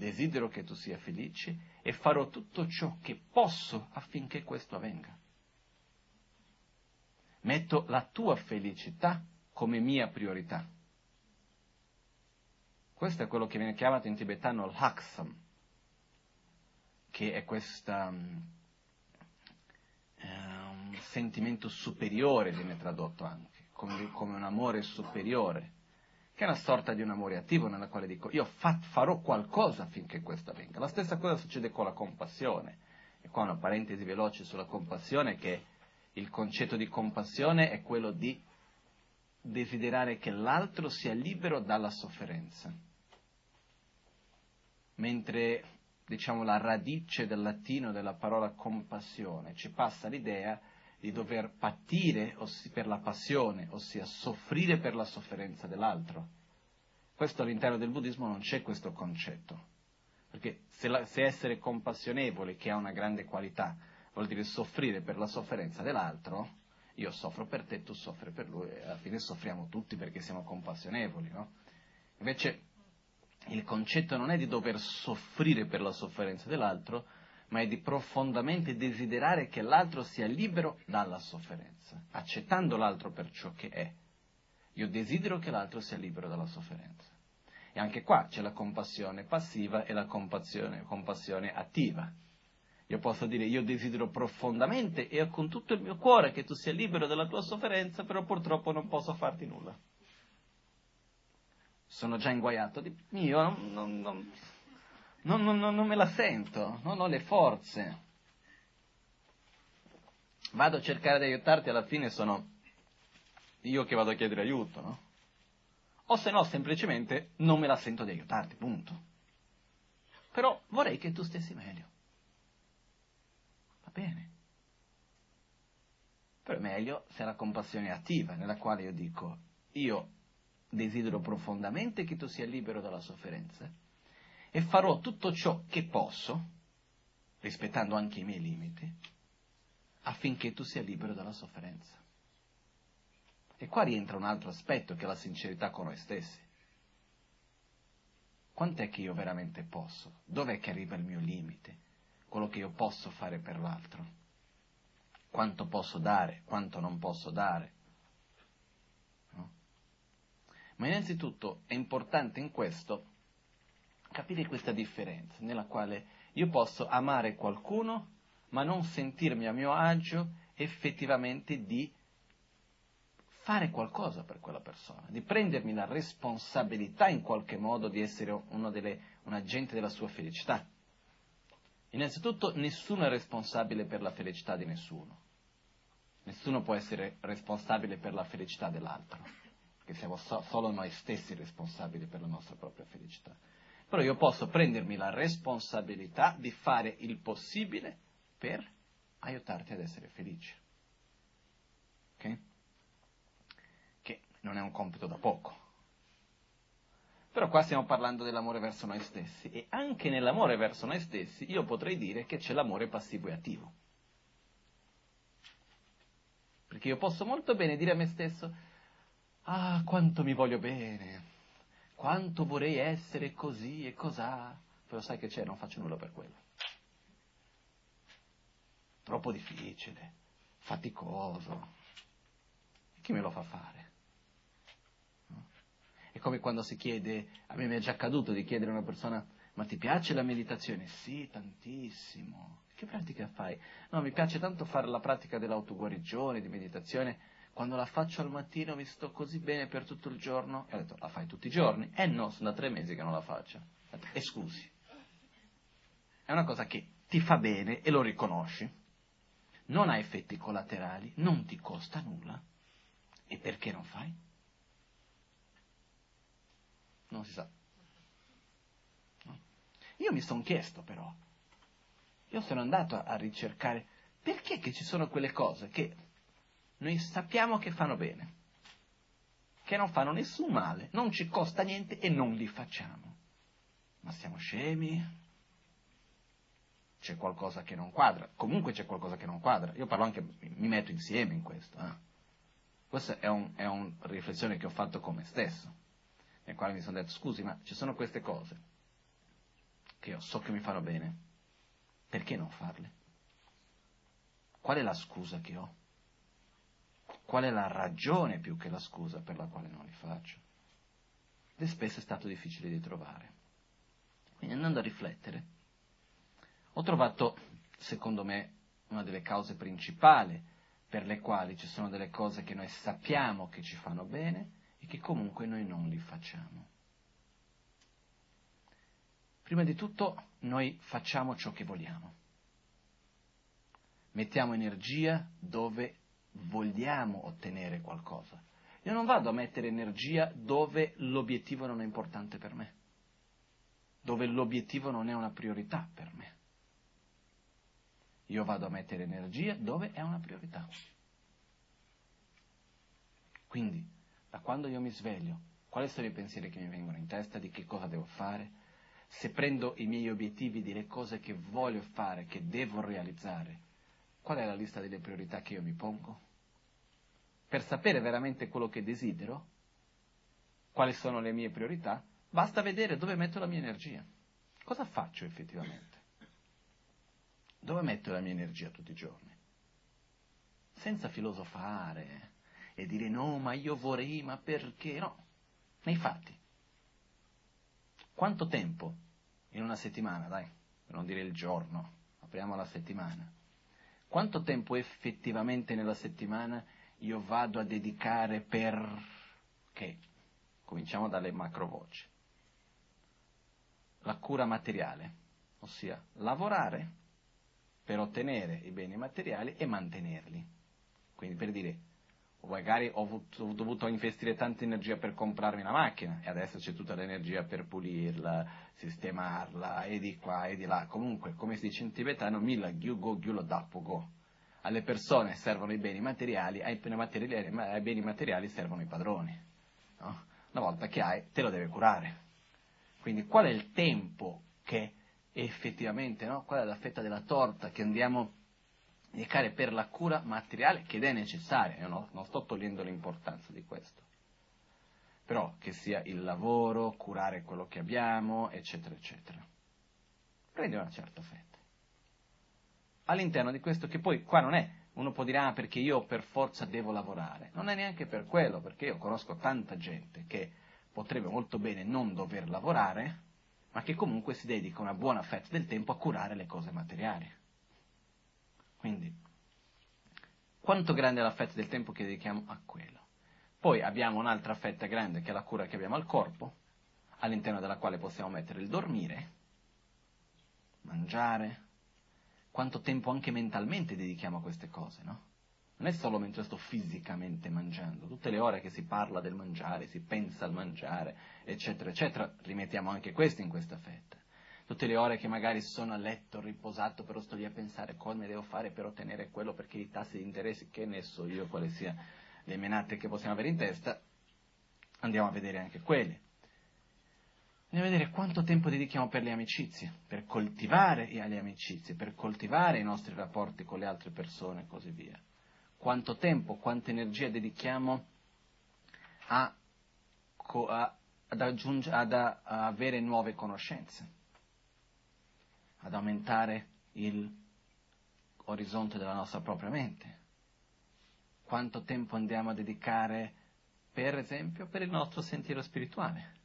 desidero che tu sia felice e farò tutto ciò che posso affinché questo avvenga. Metto la tua felicità come mia priorità. Questo è quello che viene chiamato in tibetano l'haksam, che è questo um, um, sentimento superiore, viene tradotto anche come, come un amore superiore, che è una sorta di un amore attivo nella quale dico io fa, farò qualcosa affinché questo avvenga. La stessa cosa succede con la compassione. E qua una parentesi veloce sulla compassione, che il concetto di compassione è quello di desiderare che l'altro sia libero dalla sofferenza. Mentre, diciamo, la radice del latino della parola compassione ci passa l'idea di dover patire per la passione, ossia soffrire per la sofferenza dell'altro. Questo all'interno del buddismo non c'è questo concetto, perché se, la, se essere compassionevole, che ha una grande qualità, vuol dire soffrire per la sofferenza dell'altro, io soffro per te, tu soffri per lui, e alla fine soffriamo tutti perché siamo compassionevoli, no? Invece il concetto non è di dover soffrire per la sofferenza dell'altro, ma è di profondamente desiderare che l'altro sia libero dalla sofferenza, accettando l'altro per ciò che è. Io desidero che l'altro sia libero dalla sofferenza. E anche qua c'è la compassione passiva e la compassione, compassione attiva. Io posso dire io desidero profondamente e con tutto il mio cuore che tu sia libero dalla tua sofferenza, però purtroppo non posso farti nulla. Sono già inguaiato io non, non, non, non, non, non me la sento, non ho le forze. Vado a cercare di aiutarti, alla fine sono io che vado a chiedere aiuto, no? O se no, semplicemente non me la sento di aiutarti, punto. Però vorrei che tu stessi meglio. Va bene. Però è meglio se la compassione è attiva, nella quale io dico, io desidero profondamente che tu sia libero dalla sofferenza e farò tutto ciò che posso, rispettando anche i miei limiti, affinché tu sia libero dalla sofferenza. E qua rientra un altro aspetto che è la sincerità con noi stessi. Quant'è che io veramente posso? Dov'è che arriva il mio limite? Quello che io posso fare per l'altro? Quanto posso dare? Quanto non posso dare? No? Ma innanzitutto è importante in questo capire questa differenza nella quale io posso amare qualcuno ma non sentirmi a mio agio effettivamente di fare qualcosa per quella persona, di prendermi la responsabilità in qualche modo di essere delle, un agente della sua felicità. Innanzitutto nessuno è responsabile per la felicità di nessuno. Nessuno può essere responsabile per la felicità dell'altro, perché siamo so- solo noi stessi responsabili per la nostra propria felicità però io posso prendermi la responsabilità di fare il possibile per aiutarti ad essere felice. Ok? Che non è un compito da poco. Però qua stiamo parlando dell'amore verso noi stessi e anche nell'amore verso noi stessi io potrei dire che c'è l'amore passivo e attivo. Perché io posso molto bene dire a me stesso, ah, quanto mi voglio bene, quanto vorrei essere così e cos'ha, però sai che c'è, non faccio nulla per quello. Troppo difficile, faticoso. E chi me lo fa fare? È come quando si chiede, a me mi è già accaduto di chiedere a una persona, ma ti piace la meditazione? Sì, tantissimo. Che pratica fai? No, mi piace tanto fare la pratica dell'autoguarigione, di meditazione, quando la faccio al mattino mi sto così bene per tutto il giorno. E ho detto, la fai tutti i giorni? Eh no, sono da tre mesi che non la faccio. Ho e scusi. È una cosa che ti fa bene e lo riconosci. Non ha effetti collaterali, non ti costa nulla. E perché non fai? Non si sa. No. Io mi sono chiesto però, io sono andato a ricercare perché che ci sono quelle cose che noi sappiamo che fanno bene, che non fanno nessun male, non ci costa niente e non li facciamo. Ma siamo scemi? C'è qualcosa che non quadra? Comunque c'è qualcosa che non quadra. Io parlo anche, mi metto insieme in questo. Eh? Questa è, un, è una riflessione che ho fatto con me stesso, nel quale mi sono detto, scusi, ma ci sono queste cose che io so che mi fanno bene, perché non farle? Qual è la scusa che ho? Qual è la ragione più che la scusa per la quale non li faccio. Ed spesso è stato difficile di trovare. Quindi andando a riflettere, ho trovato, secondo me, una delle cause principali per le quali ci sono delle cose che noi sappiamo che ci fanno bene e che comunque noi non li facciamo. Prima di tutto, noi facciamo ciò che vogliamo. mettiamo energia dove vogliamo ottenere qualcosa. Io non vado a mettere energia dove l'obiettivo non è importante per me, dove l'obiettivo non è una priorità per me. Io vado a mettere energia dove è una priorità. Quindi, da quando io mi sveglio, quali sono i pensieri che mi vengono in testa, di che cosa devo fare? Se prendo i miei obiettivi delle cose che voglio fare, che devo realizzare, qual è la lista delle priorità che io mi pongo? Per sapere veramente quello che desidero, quali sono le mie priorità, basta vedere dove metto la mia energia. Cosa faccio effettivamente? Dove metto la mia energia tutti i giorni? Senza filosofare e dire no, ma io vorrei, ma perché? No, nei fatti. Quanto tempo in una settimana, dai, per non dire il giorno, apriamo la settimana, quanto tempo effettivamente nella settimana io vado a dedicare per che? Cominciamo dalle macro voci. La cura materiale, ossia lavorare per ottenere i beni materiali e mantenerli. Quindi per dire, magari ho, dovuto investire tanta energia per comprarmi una macchina e adesso c'è tutta l'energia per pulirla, sistemarla e di qua e di là. Comunque, come si dice in tibetano, mila gyugo go. Alle persone servono i beni materiali, ai, materiali, ai beni materiali servono i padroni. No? Una volta che hai, te lo deve curare. Quindi qual è il tempo che effettivamente, no? qual è la fetta della torta che andiamo a dedicare per la cura materiale che è necessaria, io no, non sto togliendo l'importanza di questo, però che sia il lavoro, curare quello che abbiamo, eccetera, eccetera. Prendi una certa fetta. All'interno di questo che poi qua non è, uno può dire ah perché io per forza devo lavorare, non è neanche per quello, perché io conosco tanta gente che potrebbe molto bene non dover lavorare, ma che comunque si dedica una buona fetta del tempo a curare le cose materiali. Quindi, quanto grande è la fetta del tempo che dedichiamo a quello? Poi abbiamo un'altra fetta grande che è la cura che abbiamo al corpo, all'interno della quale possiamo mettere il dormire, mangiare, quanto tempo anche mentalmente dedichiamo a queste cose, no? Non è solo mentre sto fisicamente mangiando, tutte le ore che si parla del mangiare, si pensa al mangiare, eccetera, eccetera, rimettiamo anche questo in questa fetta. Tutte le ore che magari sono a letto, riposato, però sto lì a pensare come devo fare per ottenere quello, perché i tassi di interessi, che ne so io, quali siano le menate che possiamo avere in testa, andiamo a vedere anche quelle. Andiamo a vedere quanto tempo dedichiamo per le amicizie, per coltivare le amicizie, per coltivare i nostri rapporti con le altre persone e così via quanto tempo, quanta energia dedichiamo a, a, ad, ad a, avere nuove conoscenze, ad aumentare l'orizzonte della nostra propria mente. Quanto tempo andiamo a dedicare, per esempio, per il nostro sentiero spirituale.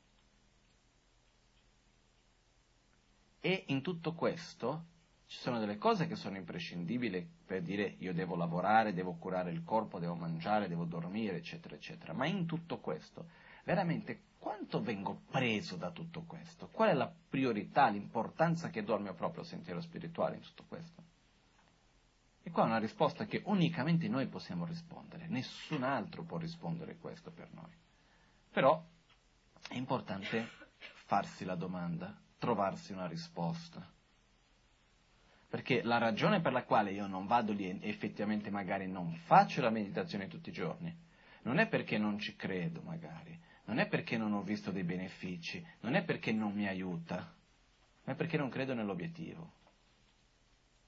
E in tutto questo ci sono delle cose che sono imprescindibili per dire io devo lavorare, devo curare il corpo, devo mangiare, devo dormire, eccetera, eccetera. Ma in tutto questo, veramente quanto vengo preso da tutto questo? Qual è la priorità, l'importanza che do al mio proprio sentiero spirituale in tutto questo? E qua è una risposta che unicamente noi possiamo rispondere, nessun altro può rispondere questo per noi. Però è importante farsi la domanda, trovarsi una risposta. Perché la ragione per la quale io non vado lì e effettivamente magari non faccio la meditazione tutti i giorni, non è perché non ci credo magari, non è perché non ho visto dei benefici, non è perché non mi aiuta, ma è perché non credo nell'obiettivo.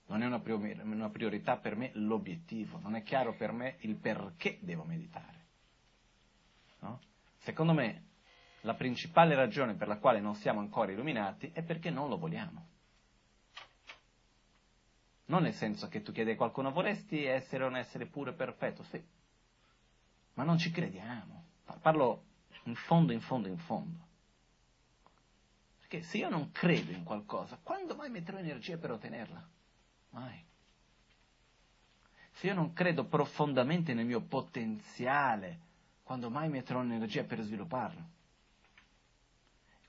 Non è una, priori- una priorità per me l'obiettivo, non è chiaro per me il perché devo meditare. No? Secondo me la principale ragione per la quale non siamo ancora illuminati è perché non lo vogliamo. Non nel senso che tu chiedi a qualcuno, vorresti essere un essere puro e perfetto? Sì. Ma non ci crediamo. Parlo in fondo, in fondo, in fondo. Perché se io non credo in qualcosa, quando mai metterò energia per ottenerla? Mai. Se io non credo profondamente nel mio potenziale, quando mai metterò energia per svilupparlo?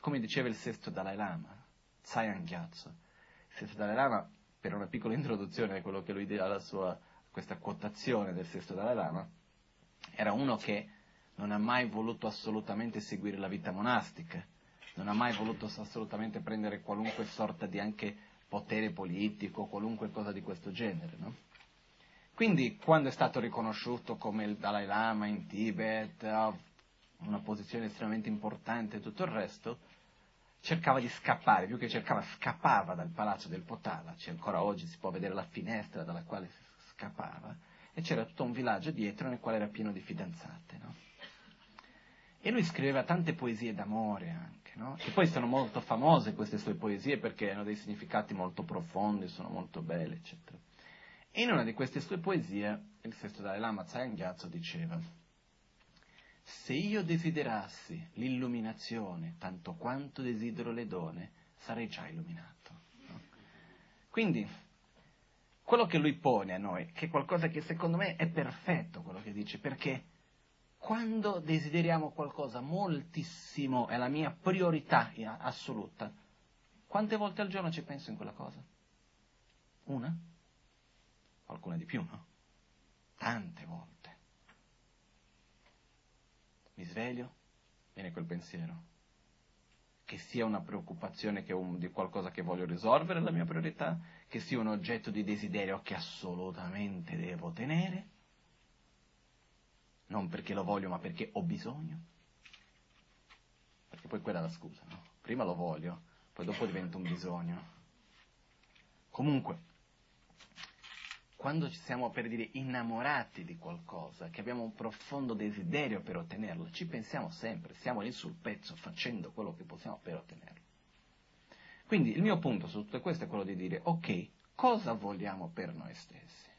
Come diceva il sesto Dalai Lama, Tsayan Gyatso, il sesto Dalai Lama per una piccola introduzione a quello che lui dà alla sua, questa quotazione del sesto Dalai Lama, era uno che non ha mai voluto assolutamente seguire la vita monastica, non ha mai voluto assolutamente prendere qualunque sorta di anche potere politico, qualunque cosa di questo genere. No? Quindi quando è stato riconosciuto come il Dalai Lama in Tibet, ha una posizione estremamente importante e tutto il resto, cercava di scappare, più che cercava, scappava dal palazzo del Potala, cioè ancora oggi si può vedere la finestra dalla quale scappava, e c'era tutto un villaggio dietro nel quale era pieno di fidanzate. No? E lui scriveva tante poesie d'amore anche, no? che poi sono molto famose queste sue poesie perché hanno dei significati molto profondi, sono molto belle, eccetera. E in una di queste sue poesie il sesto Dalai Lama Tsayan Gyatso diceva se io desiderassi l'illuminazione tanto quanto desidero le donne, sarei già illuminato. No? Quindi, quello che lui pone a noi, che è qualcosa che secondo me è perfetto quello che dice, perché quando desideriamo qualcosa moltissimo, è la mia priorità assoluta, quante volte al giorno ci penso in quella cosa? Una? Qualcuna di più, no? Tante volte. Mi sveglio, viene quel pensiero. Che sia una preoccupazione che un, di qualcosa che voglio risolvere, la mia priorità, che sia un oggetto di desiderio che assolutamente devo tenere, non perché lo voglio ma perché ho bisogno. Perché poi quella è la scusa, no? Prima lo voglio, poi dopo diventa un bisogno. Comunque, quando ci siamo per dire innamorati di qualcosa, che abbiamo un profondo desiderio per ottenerlo, ci pensiamo sempre, siamo lì sul pezzo facendo quello che possiamo per ottenerlo. Quindi il mio punto su tutto questo è quello di dire, ok, cosa vogliamo per noi stessi?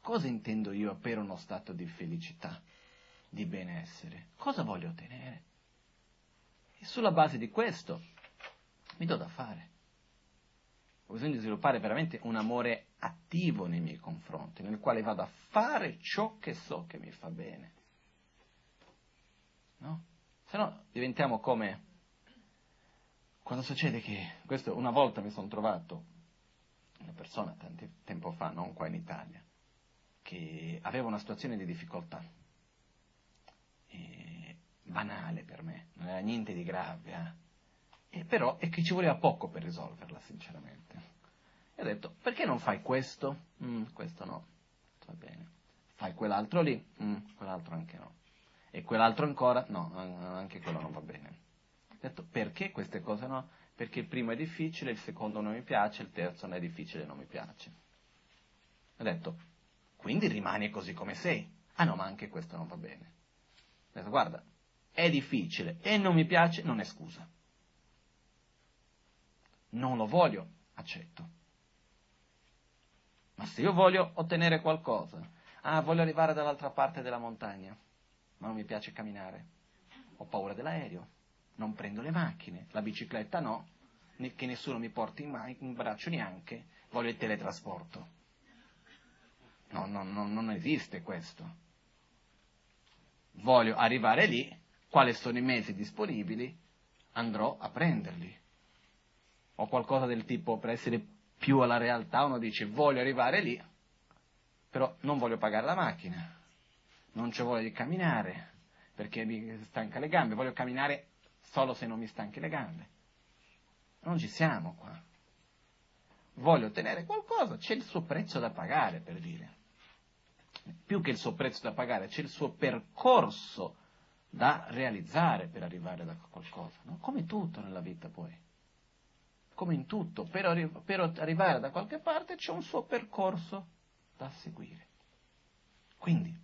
Cosa intendo io per uno stato di felicità, di benessere? Cosa voglio ottenere? E sulla base di questo mi do da fare. Ho bisogno di sviluppare veramente un amore attivo nei miei confronti, nel quale vado a fare ciò che so che mi fa bene. No? Se no diventiamo come quando succede che, questo una volta mi sono trovato una persona tanto tempo fa, non qua in Italia, che aveva una situazione di difficoltà, e banale per me, non era niente di grave, eh? E però è che ci voleva poco per risolverla, sinceramente. E ho detto, perché non fai questo? Mm, questo no, va bene. Fai quell'altro lì? Mm, quell'altro anche no. E quell'altro ancora? No, anche quello non va bene. Ho detto, perché queste cose no? Perché il primo è difficile, il secondo non mi piace, il terzo non è difficile, non mi piace. Ho detto, quindi rimani così come sei. Ah no, ma anche questo non va bene. Ho detto, guarda, è difficile e non mi piace, non è scusa non lo voglio, accetto. Ma se io voglio ottenere qualcosa, ah, voglio arrivare dall'altra parte della montagna, ma non mi piace camminare, ho paura dell'aereo, non prendo le macchine, la bicicletta no, che nessuno mi porti in, in braccio neanche, voglio il teletrasporto. No, no, no, non esiste questo. Voglio arrivare lì, quali sono i mezzi disponibili, andrò a prenderli o qualcosa del tipo per essere più alla realtà, uno dice voglio arrivare lì, però non voglio pagare la macchina, non c'ho voglia di camminare perché mi stanca le gambe, voglio camminare solo se non mi stanchi le gambe. Non ci siamo qua. Voglio ottenere qualcosa, c'è il suo prezzo da pagare, per dire. Più che il suo prezzo da pagare, c'è il suo percorso da realizzare per arrivare a qualcosa, no? come tutto nella vita poi come in tutto, per, arri- per arrivare da qualche parte c'è un suo percorso da seguire. Quindi,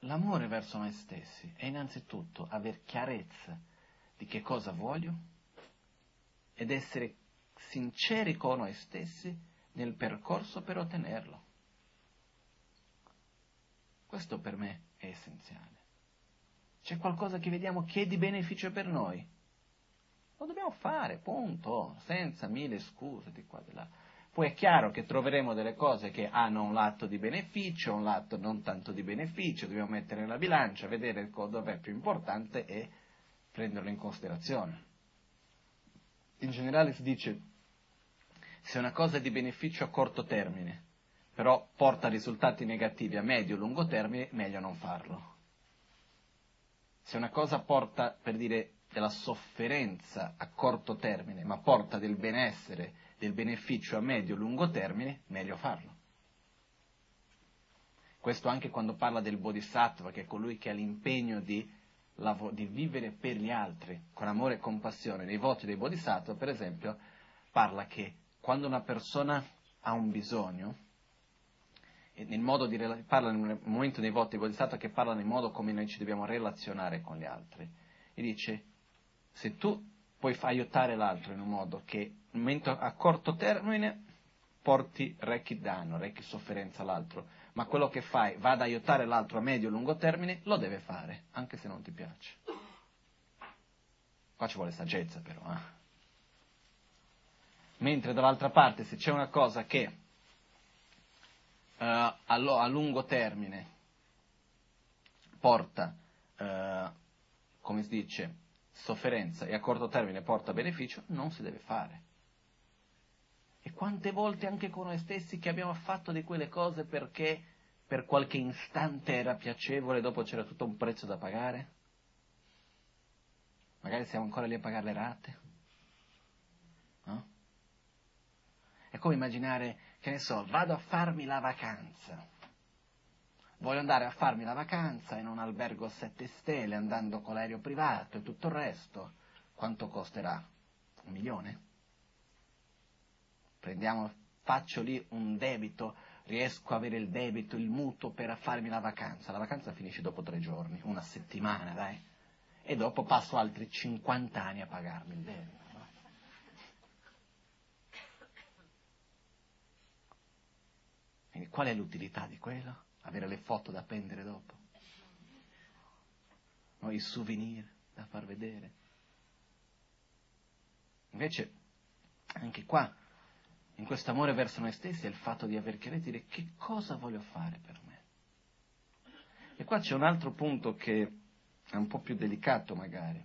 l'amore verso noi stessi è innanzitutto aver chiarezza di che cosa voglio ed essere sinceri con noi stessi nel percorso per ottenerlo. Questo per me è essenziale. C'è qualcosa che vediamo che è di beneficio per noi lo dobbiamo fare, punto, senza mille scuse di qua e di là. Poi è chiaro che troveremo delle cose che hanno un lato di beneficio, un lato non tanto di beneficio, dobbiamo mettere nella bilancia, vedere dove è più importante e prenderlo in considerazione. in generale si dice se una cosa è di beneficio a corto termine, però porta risultati negativi a medio-lungo termine, meglio non farlo. Se una cosa porta, per dire, della sofferenza a corto termine, ma porta del benessere, del beneficio a medio-lungo termine, meglio farlo. Questo anche quando parla del bodhisattva, che è colui che ha l'impegno di, di vivere per gli altri, con amore e compassione. Nei voti dei bodhisattva, per esempio, parla che quando una persona ha un bisogno, nel modo di, parla nel momento dei voti dei bodhisattva che parla nel modo come noi ci dobbiamo relazionare con gli altri, e dice, se tu puoi aiutare l'altro in un modo che a corto termine porti recchi danno, recchi sofferenza all'altro, ma quello che fai va ad aiutare l'altro a medio e lungo termine, lo deve fare, anche se non ti piace. Qua ci vuole saggezza però. Eh? Mentre dall'altra parte se c'è una cosa che uh, a, a, lungo termine porta, uh, come si dice, sofferenza e a corto termine porta beneficio, non si deve fare. E quante volte anche con noi stessi che abbiamo fatto di quelle cose perché per qualche istante era piacevole e dopo c'era tutto un prezzo da pagare? Magari siamo ancora lì a pagare le rate. No? È come immaginare, che ne so, vado a farmi la vacanza. Voglio andare a farmi la vacanza in un albergo a sette stelle, andando con l'aereo privato e tutto il resto. Quanto costerà? Un milione? prendiamo, faccio lì un debito, riesco a avere il debito, il mutuo per farmi la vacanza. La vacanza finisce dopo tre giorni, una settimana, dai. E dopo passo altri 50 anni a pagarmi il debito. Quindi qual è l'utilità di quello? Avere le foto da appendere dopo? No, I souvenir da far vedere? Invece, anche qua, in questo amore verso noi stessi è il fatto di aver chiarito dire che cosa voglio fare per me. E qua c'è un altro punto che è un po' più delicato magari,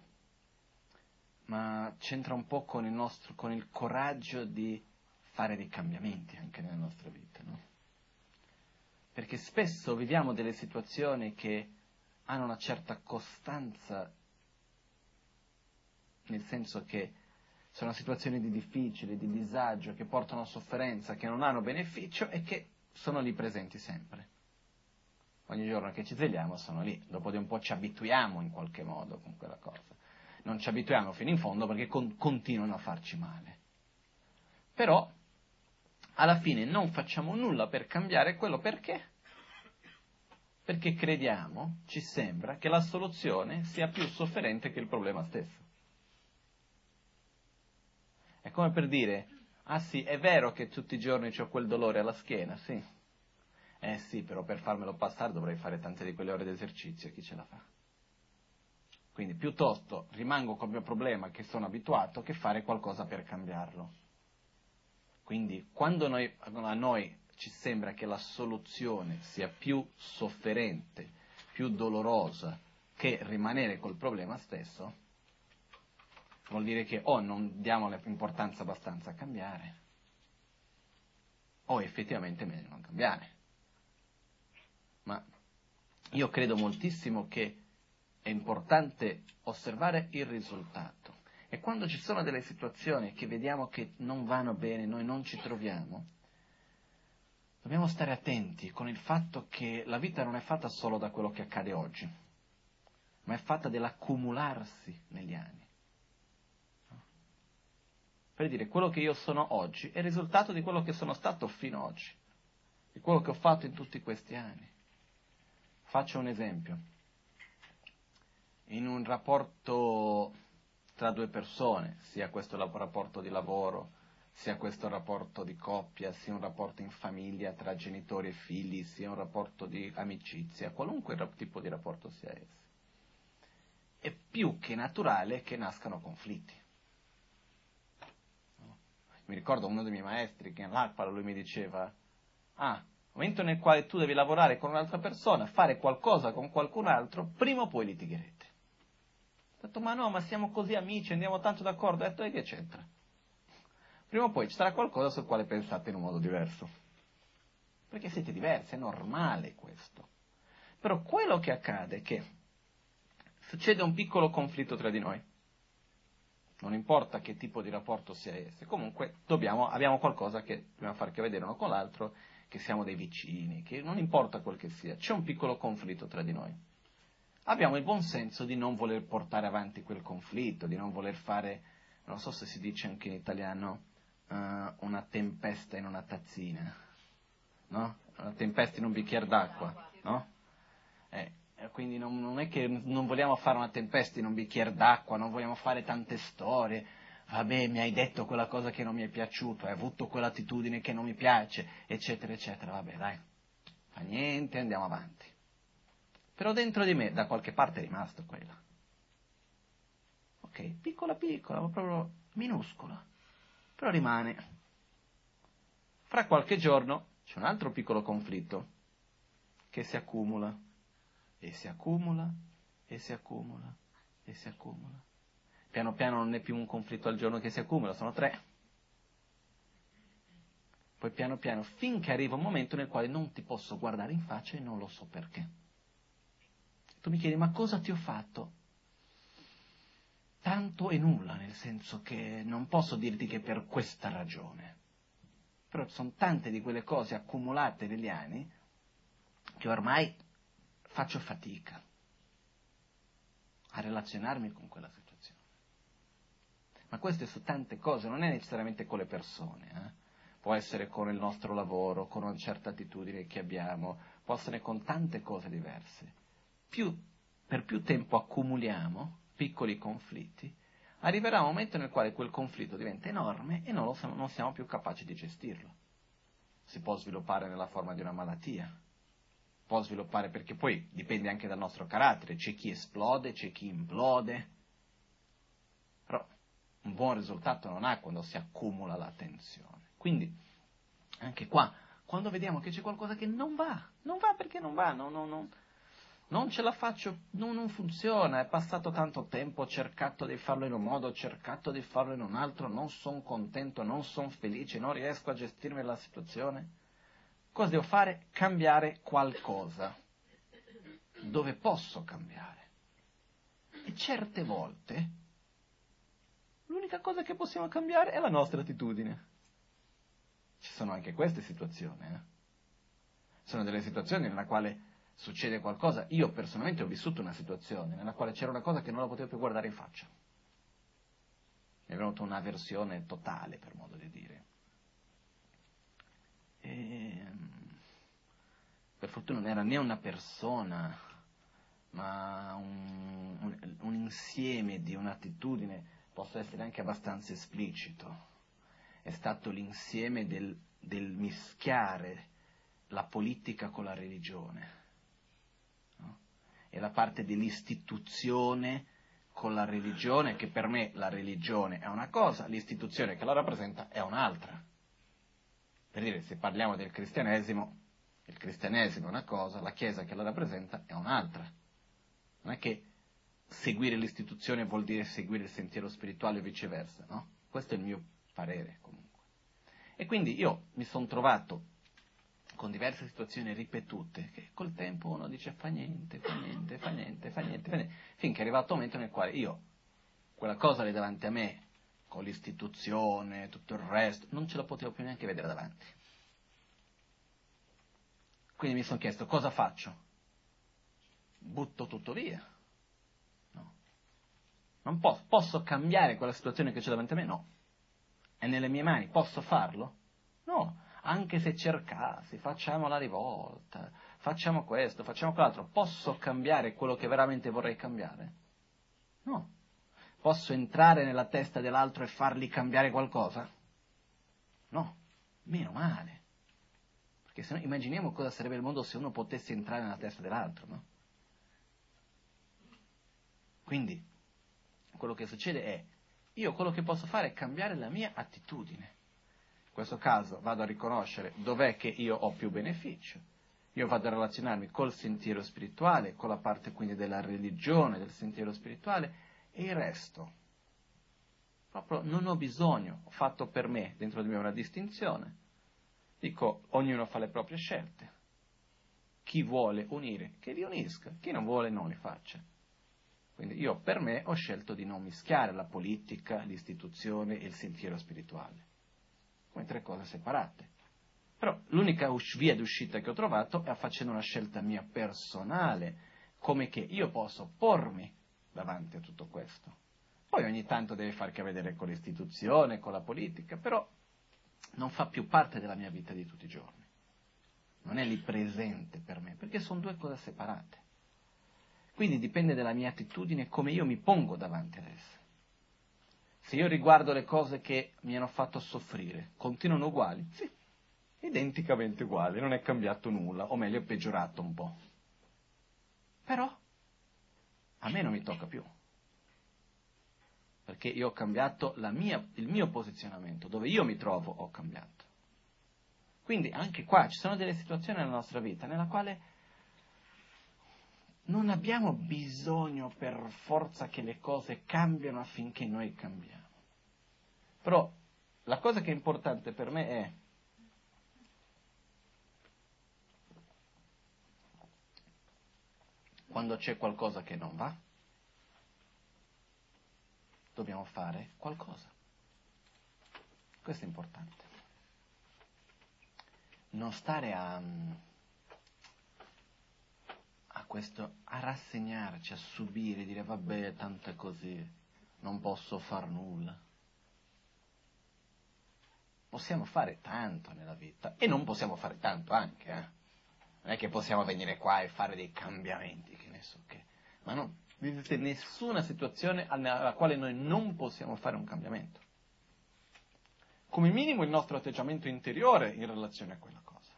ma c'entra un po' con il, nostro, con il coraggio di fare dei cambiamenti anche nella nostra vita, no? Perché spesso viviamo delle situazioni che hanno una certa costanza, nel senso che sono situazioni di difficile, di disagio, che portano a sofferenza, che non hanno beneficio e che sono lì presenti sempre. Ogni giorno che ci svegliamo sono lì, dopo di un po' ci abituiamo in qualche modo con quella cosa. Non ci abituiamo fino in fondo perché con- continuano a farci male. Però alla fine non facciamo nulla per cambiare quello perché? Perché crediamo, ci sembra, che la soluzione sia più sofferente che il problema stesso. È come per dire, ah sì, è vero che tutti i giorni ho quel dolore alla schiena, sì. Eh sì, però per farmelo passare dovrei fare tante di quelle ore di esercizio, chi ce la fa? Quindi piuttosto rimango col mio problema che sono abituato che fare qualcosa per cambiarlo. Quindi quando noi, a noi ci sembra che la soluzione sia più sofferente, più dolorosa che rimanere col problema stesso, vuol dire che o non diamo importanza abbastanza a cambiare, o effettivamente è meglio non cambiare. Ma io credo moltissimo che è importante osservare il risultato. E quando ci sono delle situazioni che vediamo che non vanno bene, noi non ci troviamo, dobbiamo stare attenti con il fatto che la vita non è fatta solo da quello che accade oggi, ma è fatta dell'accumularsi negli anni per dire quello che io sono oggi è il risultato di quello che sono stato fino ad oggi, di quello che ho fatto in tutti questi anni. Faccio un esempio. In un rapporto tra due persone, sia questo rapporto di lavoro, sia questo rapporto di coppia, sia un rapporto in famiglia tra genitori e figli, sia un rapporto di amicizia, qualunque tipo di rapporto sia esso. È più che naturale che nascano conflitti mi ricordo uno dei miei maestri che all'Arpala lui mi diceva, ah, momento nel quale tu devi lavorare con un'altra persona, fare qualcosa con qualcun altro, prima o poi litigherete. Ho detto, ma no, ma siamo così amici, andiamo tanto d'accordo. Ho detto, e che c'entra? prima o poi ci sarà qualcosa sul quale pensate in un modo diverso. Perché siete diversi, è normale questo. Però quello che accade è che succede un piccolo conflitto tra di noi. Non importa che tipo di rapporto sia esse, comunque dobbiamo, abbiamo qualcosa che dobbiamo fare che vedere uno con l'altro, che siamo dei vicini, che non importa quel che sia, c'è un piccolo conflitto tra di noi. Abbiamo il buon senso di non voler portare avanti quel conflitto, di non voler fare, non so se si dice anche in italiano, uh, una tempesta in una tazzina, no? Una tempesta in un bicchiere d'acqua, no? Eh, quindi non, non, è che non vogliamo fare una tempesta in un bicchiere d'acqua, non vogliamo fare tante storie. Vabbè, mi hai detto quella cosa che non mi è piaciuto, hai avuto quell'attitudine che non mi piace, eccetera, eccetera. Vabbè, dai, fa niente, andiamo avanti. Però dentro di me, da qualche parte è rimasto quella. Ok, piccola piccola, ma proprio minuscola. Però rimane. Fra qualche giorno c'è un altro piccolo conflitto che si accumula e si accumula e si accumula e si accumula. Piano piano non è più un conflitto al giorno che si accumula, sono tre. Poi piano piano, finché arriva un momento nel quale non ti posso guardare in faccia e non lo so perché. Tu mi chiedi, ma cosa ti ho fatto? Tanto e nulla, nel senso che non posso dirti che per questa ragione. Però sono tante di quelle cose accumulate negli anni che ormai faccio fatica a relazionarmi con quella situazione. Ma queste sono tante cose, non è necessariamente con le persone, eh? può essere con il nostro lavoro, con una certa attitudine che abbiamo, può essere con tante cose diverse. Più, per più tempo accumuliamo piccoli conflitti, arriverà un momento nel quale quel conflitto diventa enorme e non, siamo, non siamo più capaci di gestirlo. Si può sviluppare nella forma di una malattia, può sviluppare, perché poi dipende anche dal nostro carattere, c'è chi esplode, c'è chi implode, però un buon risultato non ha quando si accumula la tensione. Quindi, anche qua, quando vediamo che c'è qualcosa che non va, non va perché non va, no, no, no, non ce la faccio, no, non funziona, è passato tanto tempo, ho cercato di farlo in un modo, ho cercato di farlo in un altro, non sono contento, non sono felice, non riesco a gestirmi la situazione Cosa devo fare? Cambiare qualcosa. Dove posso cambiare? E certe volte l'unica cosa che possiamo cambiare è la nostra attitudine. Ci sono anche queste situazioni. Eh? Sono delle situazioni nella quale succede qualcosa. Io personalmente ho vissuto una situazione nella quale c'era una cosa che non la potevo più guardare in faccia. Mi è venuta un'avversione totale, per modo di dire. E, per fortuna non era né una persona, ma un, un, un insieme di un'attitudine, posso essere anche abbastanza esplicito. È stato l'insieme del, del mischiare la politica con la religione. È la parte dell'istituzione con la religione, che per me la religione è una cosa, l'istituzione che la rappresenta è un'altra. Per dire, se parliamo del cristianesimo, il cristianesimo è una cosa, la Chiesa che la rappresenta è un'altra. Non è che seguire l'istituzione vuol dire seguire il sentiero spirituale e viceversa, no? Questo è il mio parere comunque. E quindi io mi sono trovato con diverse situazioni ripetute che col tempo uno dice fa niente, fa niente, fa niente, fa niente, fa niente, finché è arrivato un momento nel quale io quella cosa lì davanti a me con l'istituzione, tutto il resto, non ce la potevo più neanche vedere davanti. Quindi mi sono chiesto cosa faccio? Butto tutto via? No. Non posso, posso cambiare quella situazione che c'è davanti a me? No. È nelle mie mani, posso farlo? No. Anche se cercassi, facciamo la rivolta, facciamo questo, facciamo quell'altro, posso cambiare quello che veramente vorrei cambiare? No. Posso entrare nella testa dell'altro e fargli cambiare qualcosa? No, meno male. Perché se no immaginiamo cosa sarebbe il mondo se uno potesse entrare nella testa dell'altro, no? Quindi, quello che succede è, io quello che posso fare è cambiare la mia attitudine. Questo caso vado a riconoscere dov'è che io ho più beneficio. Io vado a relazionarmi col sentiero spirituale, con la parte quindi della religione, del sentiero spirituale, e il resto Proprio non ho bisogno, ho fatto per me dentro di me una distinzione. Dico, ognuno fa le proprie scelte. Chi vuole unire, che li unisca, chi non vuole non li faccia. Quindi io per me ho scelto di non mischiare la politica, l'istituzione e il sentiero spirituale, come tre cose separate. Però l'unica via d'uscita che ho trovato è facendo una scelta mia personale, come che io posso pormi davanti a tutto questo. Poi ogni tanto deve far che vedere con l'istituzione, con la politica, però non fa più parte della mia vita di tutti i giorni. Non è lì presente per me, perché sono due cose separate. Quindi dipende dalla mia attitudine come io mi pongo davanti ad esse. Se io riguardo le cose che mi hanno fatto soffrire, continuano uguali? Sì, identicamente uguali, non è cambiato nulla, o meglio è peggiorato un po'. Però a me non mi tocca più, perché io ho cambiato mia, il mio posizionamento, dove io mi trovo ho cambiato. Quindi anche qua ci sono delle situazioni nella nostra vita nella quale non abbiamo bisogno per forza che le cose cambiano affinché noi cambiamo. Però la cosa che è importante per me è quando c'è qualcosa che non va, dobbiamo fare qualcosa. Questo è importante. Non stare a questo, a rassegnarci, a subire, dire vabbè, tanto è così, non posso far nulla. Possiamo fare tanto nella vita e non possiamo fare tanto anche, eh? Non è che possiamo venire qua e fare dei cambiamenti, che ne so che. Ma non esiste nessuna situazione alla quale noi non possiamo fare un cambiamento. Come minimo il nostro atteggiamento interiore in relazione a quella cosa.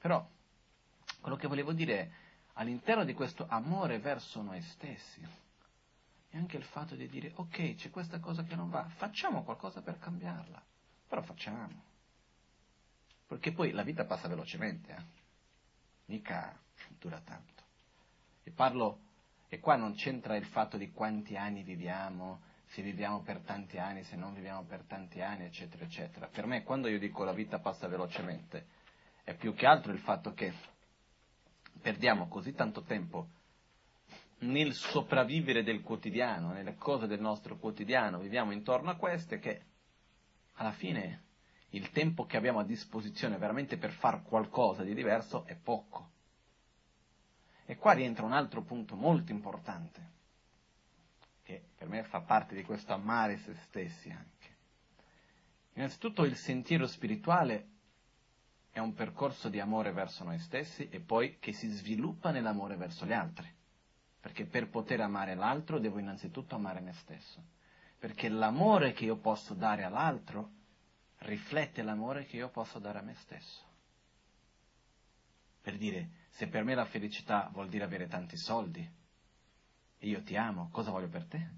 Però quello che volevo dire è, all'interno di questo amore verso noi stessi, è anche il fatto di dire, ok, c'è questa cosa che non va, facciamo qualcosa per cambiarla, però facciamo. Perché poi la vita passa velocemente, eh? mica dura tanto. E parlo, e qua non c'entra il fatto di quanti anni viviamo, se viviamo per tanti anni, se non viviamo per tanti anni, eccetera, eccetera. Per me, quando io dico la vita passa velocemente, è più che altro il fatto che perdiamo così tanto tempo nel sopravvivere del quotidiano, nelle cose del nostro quotidiano, viviamo intorno a queste che alla fine il tempo che abbiamo a disposizione veramente per fare qualcosa di diverso è poco. E qua rientra un altro punto molto importante, che per me fa parte di questo amare se stessi anche. Innanzitutto il sentiero spirituale è un percorso di amore verso noi stessi e poi che si sviluppa nell'amore verso gli altri. Perché per poter amare l'altro devo innanzitutto amare me stesso. Perché l'amore che io posso dare all'altro riflette l'amore che io posso dare a me stesso. Per dire, se per me la felicità vuol dire avere tanti soldi e io ti amo, cosa voglio per te?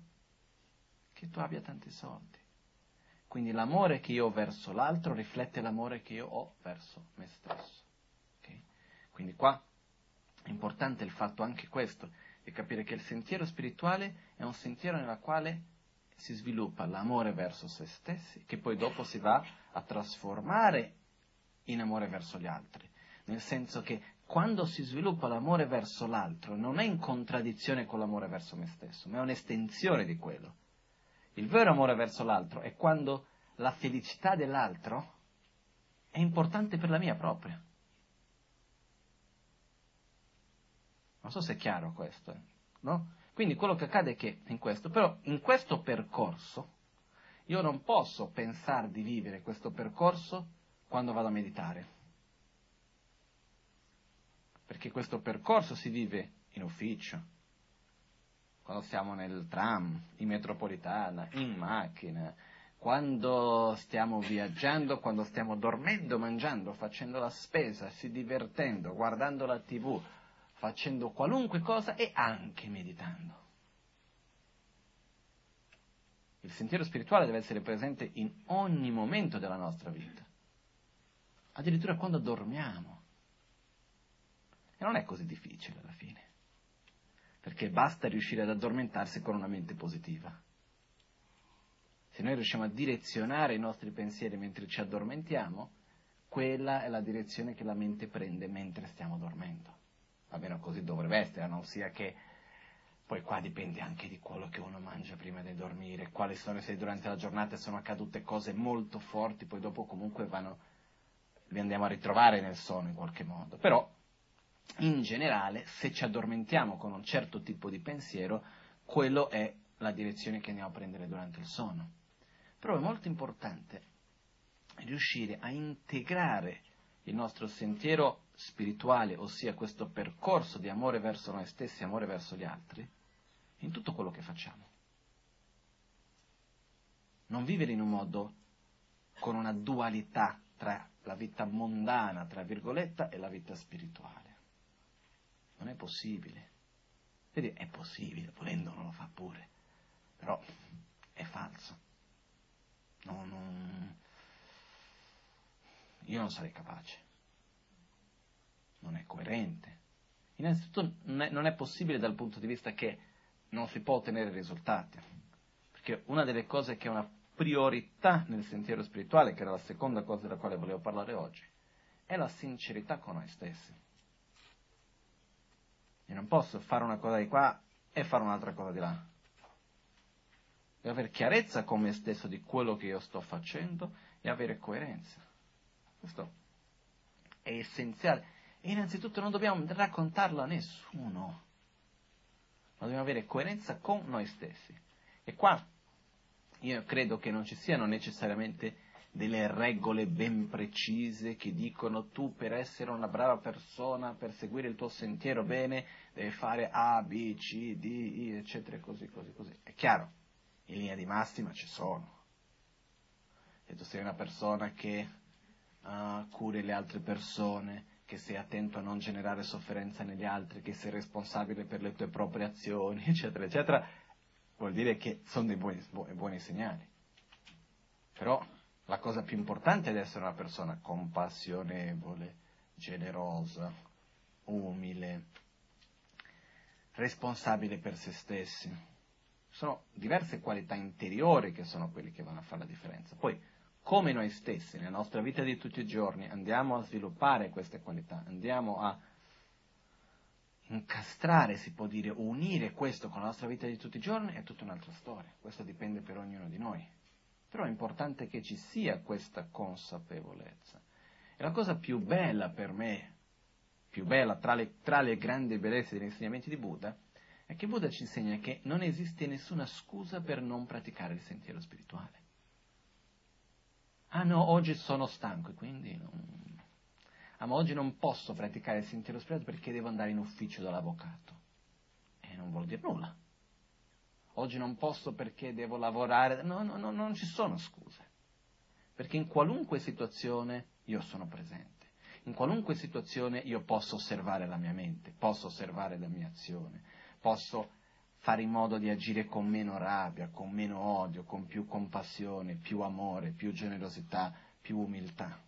Che tu abbia tanti soldi. Quindi l'amore che io ho verso l'altro riflette l'amore che io ho verso me stesso. Okay? Quindi qua è importante il fatto anche questo, di capire che il sentiero spirituale è un sentiero nella quale si sviluppa l'amore verso se stessi, che poi dopo si va a trasformare in amore verso gli altri. Nel senso che quando si sviluppa l'amore verso l'altro non è in contraddizione con l'amore verso me stesso, ma è un'estensione di quello. Il vero amore verso l'altro è quando la felicità dell'altro è importante per la mia propria. Non so se è chiaro questo, no? Quindi quello che accade è che in questo, però in questo percorso io non posso pensare di vivere questo percorso quando vado a meditare. Perché questo percorso si vive in ufficio, quando siamo nel tram, in metropolitana, in macchina, quando stiamo viaggiando, quando stiamo dormendo, mangiando, facendo la spesa, si divertendo, guardando la tv, facendo qualunque cosa e anche meditando. Il sentiero spirituale deve essere presente in ogni momento della nostra vita, addirittura quando dormiamo. E non è così difficile alla fine perché basta riuscire ad addormentarsi con una mente positiva. se noi riusciamo a direzionare i nostri pensieri mentre ci addormentiamo, quella è la direzione che la mente prende mentre stiamo dormendo. Almeno così dovrebbe essere, non sia che poi qua dipende anche di quello che uno mangia prima di dormire, quali sono se durante la giornata sono accadute cose molto forti, poi dopo comunque vanno, li andiamo a ritrovare nel sonno in qualche modo. Però, in generale, se ci addormentiamo con un certo tipo di pensiero, quello è la direzione che andiamo a prendere durante il sonno. Però è molto importante riuscire a integrare il nostro sentiero spirituale, ossia questo percorso di amore verso noi stessi, amore verso gli altri, in tutto quello che facciamo. Non vivere in un modo con una dualità tra la vita mondana, tra virgolette, e la vita spirituale. Non è possibile. Vedi, è possibile, volendo non lo fa pure, però è falso. No, non... Io non sarei capace. Non è coerente. Innanzitutto non è, non è possibile dal punto di vista che non si può ottenere risultati. Perché una delle cose che è una priorità nel sentiero spirituale, che era la seconda cosa della quale volevo parlare oggi, è la sincerità con noi stessi. Io non posso fare una cosa di qua e fare un'altra cosa di là. Devo avere chiarezza con me stesso di quello che io sto facendo e avere coerenza. Questo è essenziale. E innanzitutto non dobbiamo raccontarlo a nessuno ma dobbiamo avere coerenza con noi stessi. E qua io credo che non ci siano necessariamente delle regole ben precise che dicono tu per essere una brava persona, per seguire il tuo sentiero bene, devi fare A, B, C, D, I, eccetera, così, così, così. È chiaro, in linea di massima ci sono. Se tu sei una persona che uh, curi le altre persone, che sei attento a non generare sofferenza negli altri, che sei responsabile per le tue proprie azioni, *laughs* eccetera, eccetera, vuol dire che sono dei buoni, buoni segnali. Però la cosa più importante è essere una persona compassionevole, generosa, umile, responsabile per se stessi. Sono diverse qualità interiori che sono quelle che vanno a fare la differenza. Poi come noi stessi nella nostra vita di tutti i giorni andiamo a sviluppare queste qualità, andiamo a incastrare, si può dire, unire questo con la nostra vita di tutti i giorni è tutta un'altra storia. Questo dipende per ognuno di noi. Però è importante che ci sia questa consapevolezza. E la cosa più bella per me, più bella tra le, tra le grandi bellezze degli insegnamenti di Buddha, è che Buddha ci insegna che non esiste nessuna scusa per non praticare il sentiero spirituale. Ah no, oggi sono stanco e quindi non... Ah, ma oggi non posso praticare il sentiero spirituale perché devo andare in ufficio dall'avvocato. E non vuol dire nulla. Oggi non posso perché devo lavorare. No, no, no, non ci sono scuse. Perché in qualunque situazione io sono presente. In qualunque situazione io posso osservare la mia mente, posso osservare la mia azione, posso fare in modo di agire con meno rabbia, con meno odio, con più compassione, più amore, più generosità, più umiltà.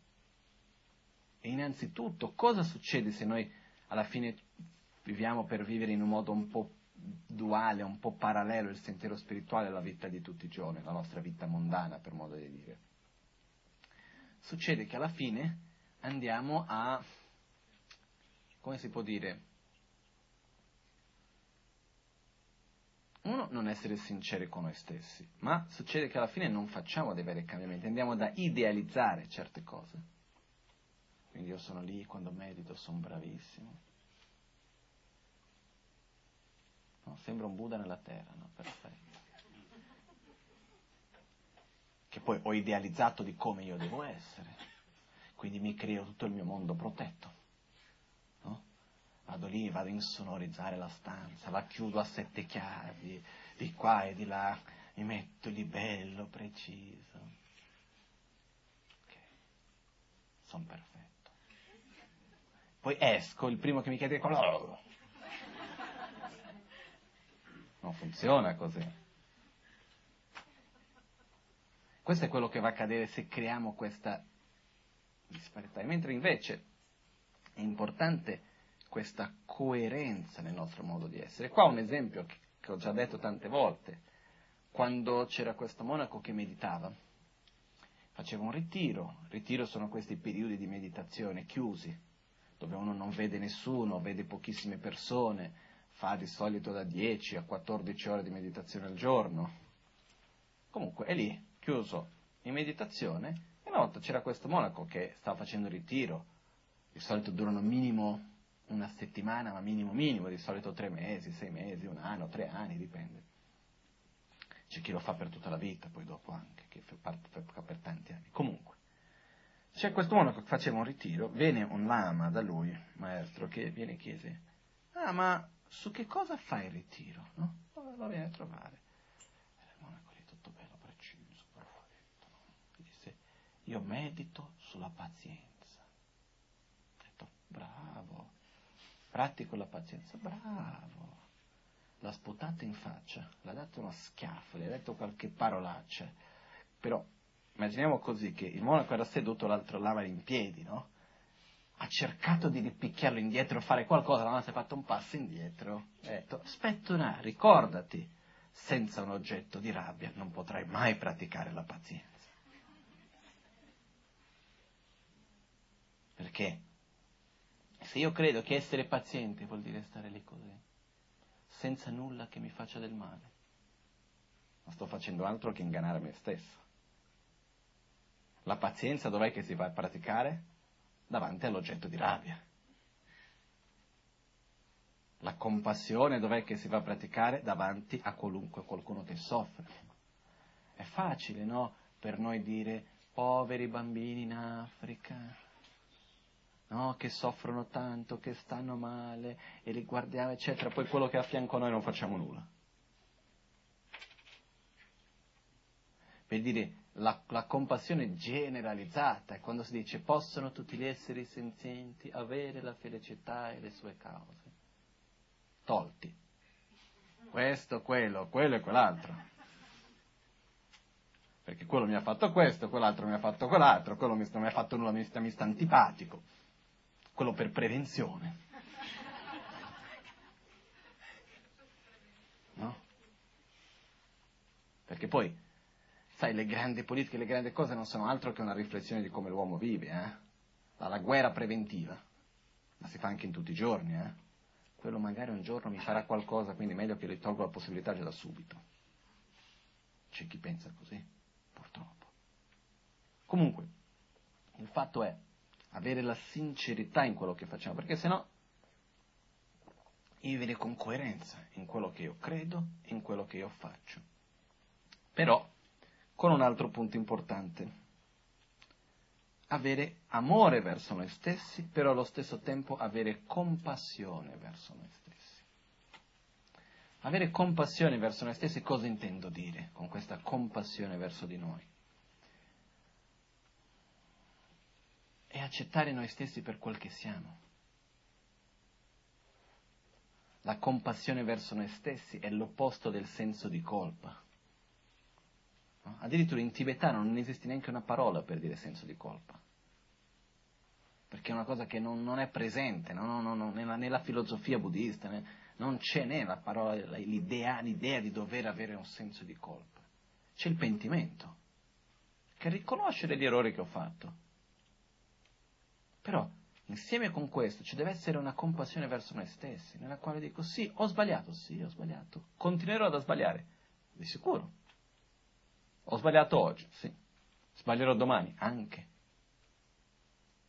E innanzitutto, cosa succede se noi alla fine viviamo per vivere in un modo un po' duale, un po' parallelo il sentiero spirituale alla vita di tutti i giorni, la nostra vita mondana, per modo di dire? Succede che alla fine andiamo a, come si può dire, uno, non essere sinceri con noi stessi, ma succede che alla fine non facciamo dei veri cambiamenti, andiamo da idealizzare certe cose. Quindi io sono lì, quando medito sono bravissimo. No, sembra un Buddha nella terra, no? Perfetto. Che poi ho idealizzato di come io devo essere. Quindi mi creo tutto il mio mondo protetto vado lì, vado a insonorizzare la stanza, la chiudo a sette chiavi, di qua e di là, mi metto lì bello, preciso. Ok, sono perfetto. Poi esco, il primo che mi chiede quello... Non funziona così. Questo è quello che va a accadere se creiamo questa disparità. Mentre invece è importante questa coerenza nel nostro modo di essere. Qua un esempio che ho già detto tante volte. quando c'era questo monaco che meditava. Faceva un ritiro, ritiro sono questi periodi di meditazione chiusi, dove uno non vede nessuno, vede pochissime persone, fa di solito da 10 a 14 ore di meditazione al giorno. Comunque è lì, chiuso in meditazione, e una volta c'era questo monaco che stava facendo ritiro, di solito durano minimo una settimana, ma minimo minimo, di solito tre mesi, sei mesi, un anno, tre anni, dipende. C'è chi lo fa per tutta la vita, poi dopo anche, che fa per tanti anni. Comunque, c'è questo monaco che faceva un ritiro, viene un lama da lui, maestro, che viene e chiese, ah ma su che cosa fai il ritiro? No? Lo viene a trovare. Era il monaco lì tutto bello, preciso, perfetto. No? Disse, io medito sulla pazienza. Ho detto, bravo, pratico la pazienza, bravo. L'ha sputato in faccia, l'ha dato uno schiaffo, gli ha detto qualche parolaccia. Però, immaginiamo così, che il monaco era seduto, l'altro lama in piedi, no? Ha cercato di ripicchiarlo indietro, fare qualcosa, ma si è fatto un passo indietro. Ha detto, aspetta un attimo, ricordati, senza un oggetto di rabbia non potrai mai praticare la pazienza. Perché? Se io credo che essere paziente vuol dire stare lì così, senza nulla che mi faccia del male, non sto facendo altro che ingannare me stesso. La pazienza dov'è che si va a praticare? Davanti all'oggetto di rabbia. La compassione dov'è che si va a praticare? Davanti a qualunque qualcuno che soffre. È facile, no? Per noi dire poveri bambini in Africa, no? Che soffrono tanto, che stanno male, e li guardiamo, eccetera. Poi quello che è a fianco a noi non facciamo nulla. Per dire la, la, compassione generalizzata, quando si dice possono tutti gli esseri senzienti avere la felicità e le sue cause. Tolti. Questo, quello, quello e quell'altro. Perché quello mi ha fatto questo, quell'altro mi ha fatto quell'altro, quello mi, non mi ha fatto nulla, mi mi sta antipatico. Quello per prevenzione. No? Perché poi Sai, le grandi politiche, le grandi cose non sono altro che una riflessione di come l'uomo vive, eh? La guerra preventiva, ma si fa anche in tutti i giorni, eh? Quello magari un giorno mi farà qualcosa, quindi meglio che gli tolgo la possibilità già da subito. C'è chi pensa così, purtroppo. Comunque, il fatto è avere la sincerità in quello che facciamo, perché sennò vivere con coerenza in quello che io credo e in quello che io faccio. Però con un altro punto importante. Avere amore verso noi stessi, però allo stesso tempo avere compassione verso noi stessi. Avere compassione verso noi stessi, cosa intendo dire con questa compassione verso di noi? È accettare noi stessi per quel che siamo. La compassione verso noi stessi è l'opposto del senso di colpa. Addirittura in tibetano non esiste neanche una parola per dire senso di colpa, perché è una cosa che non, non è presente no? No, nella, nella, filosofia buddista, né, non c'è né la parola, l'idea, l'idea di dover avere un senso di colpa, c'è il pentimento, che è riconoscere gli errori che ho fatto. Però insieme con questo ci deve essere una compassione verso noi stessi, nella quale dico sì, ho sbagliato, sì, ho sbagliato, continuerò ad sbagliare, di sicuro, ho sbagliato oggi, sì. Sbaglierò domani, anche.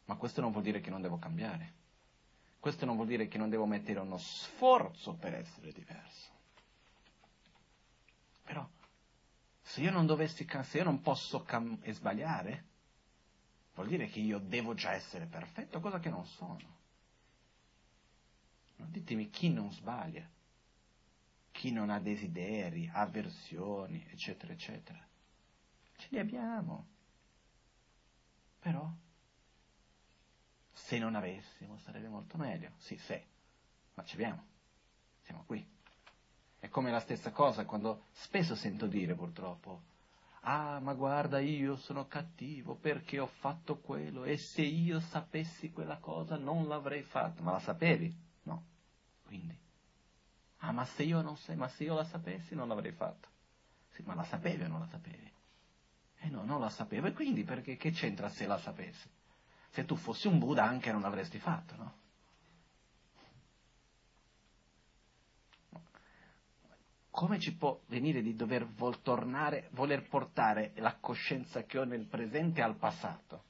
Ma questo non vuol dire che non devo cambiare. Questo non vuol dire che non devo mettere uno sforzo per essere diverso. Però, se io non dovessi, se io non posso cam- sbagliare, vuol dire che io devo già essere perfetto, cosa che non sono. Ditemi chi non sbaglia, chi non ha desideri, avversioni, eccetera, eccetera. Ce li abbiamo. Però, se non avessimo, sarebbe molto meglio. Sì, se, ma ci abbiamo. Siamo qui. È come la stessa cosa quando spesso sento dire, purtroppo, ah, ma guarda, io sono cattivo perché ho fatto quello e se io sapessi quella cosa non l'avrei fatta. Ma la sapevi? No. Quindi, ah, ma se io non sai, ma se io la sapessi non l'avrei fatta. Sì, ma la sapevi o non la sapevi? Eh no, non la sapevo. E quindi perché che c'entra se la sapessi? Se tu fossi un Buddha anche non l'avresti fatto, no? come ci può venire di dover vol- tornare, voler portare la coscienza che ho nel presente al passato?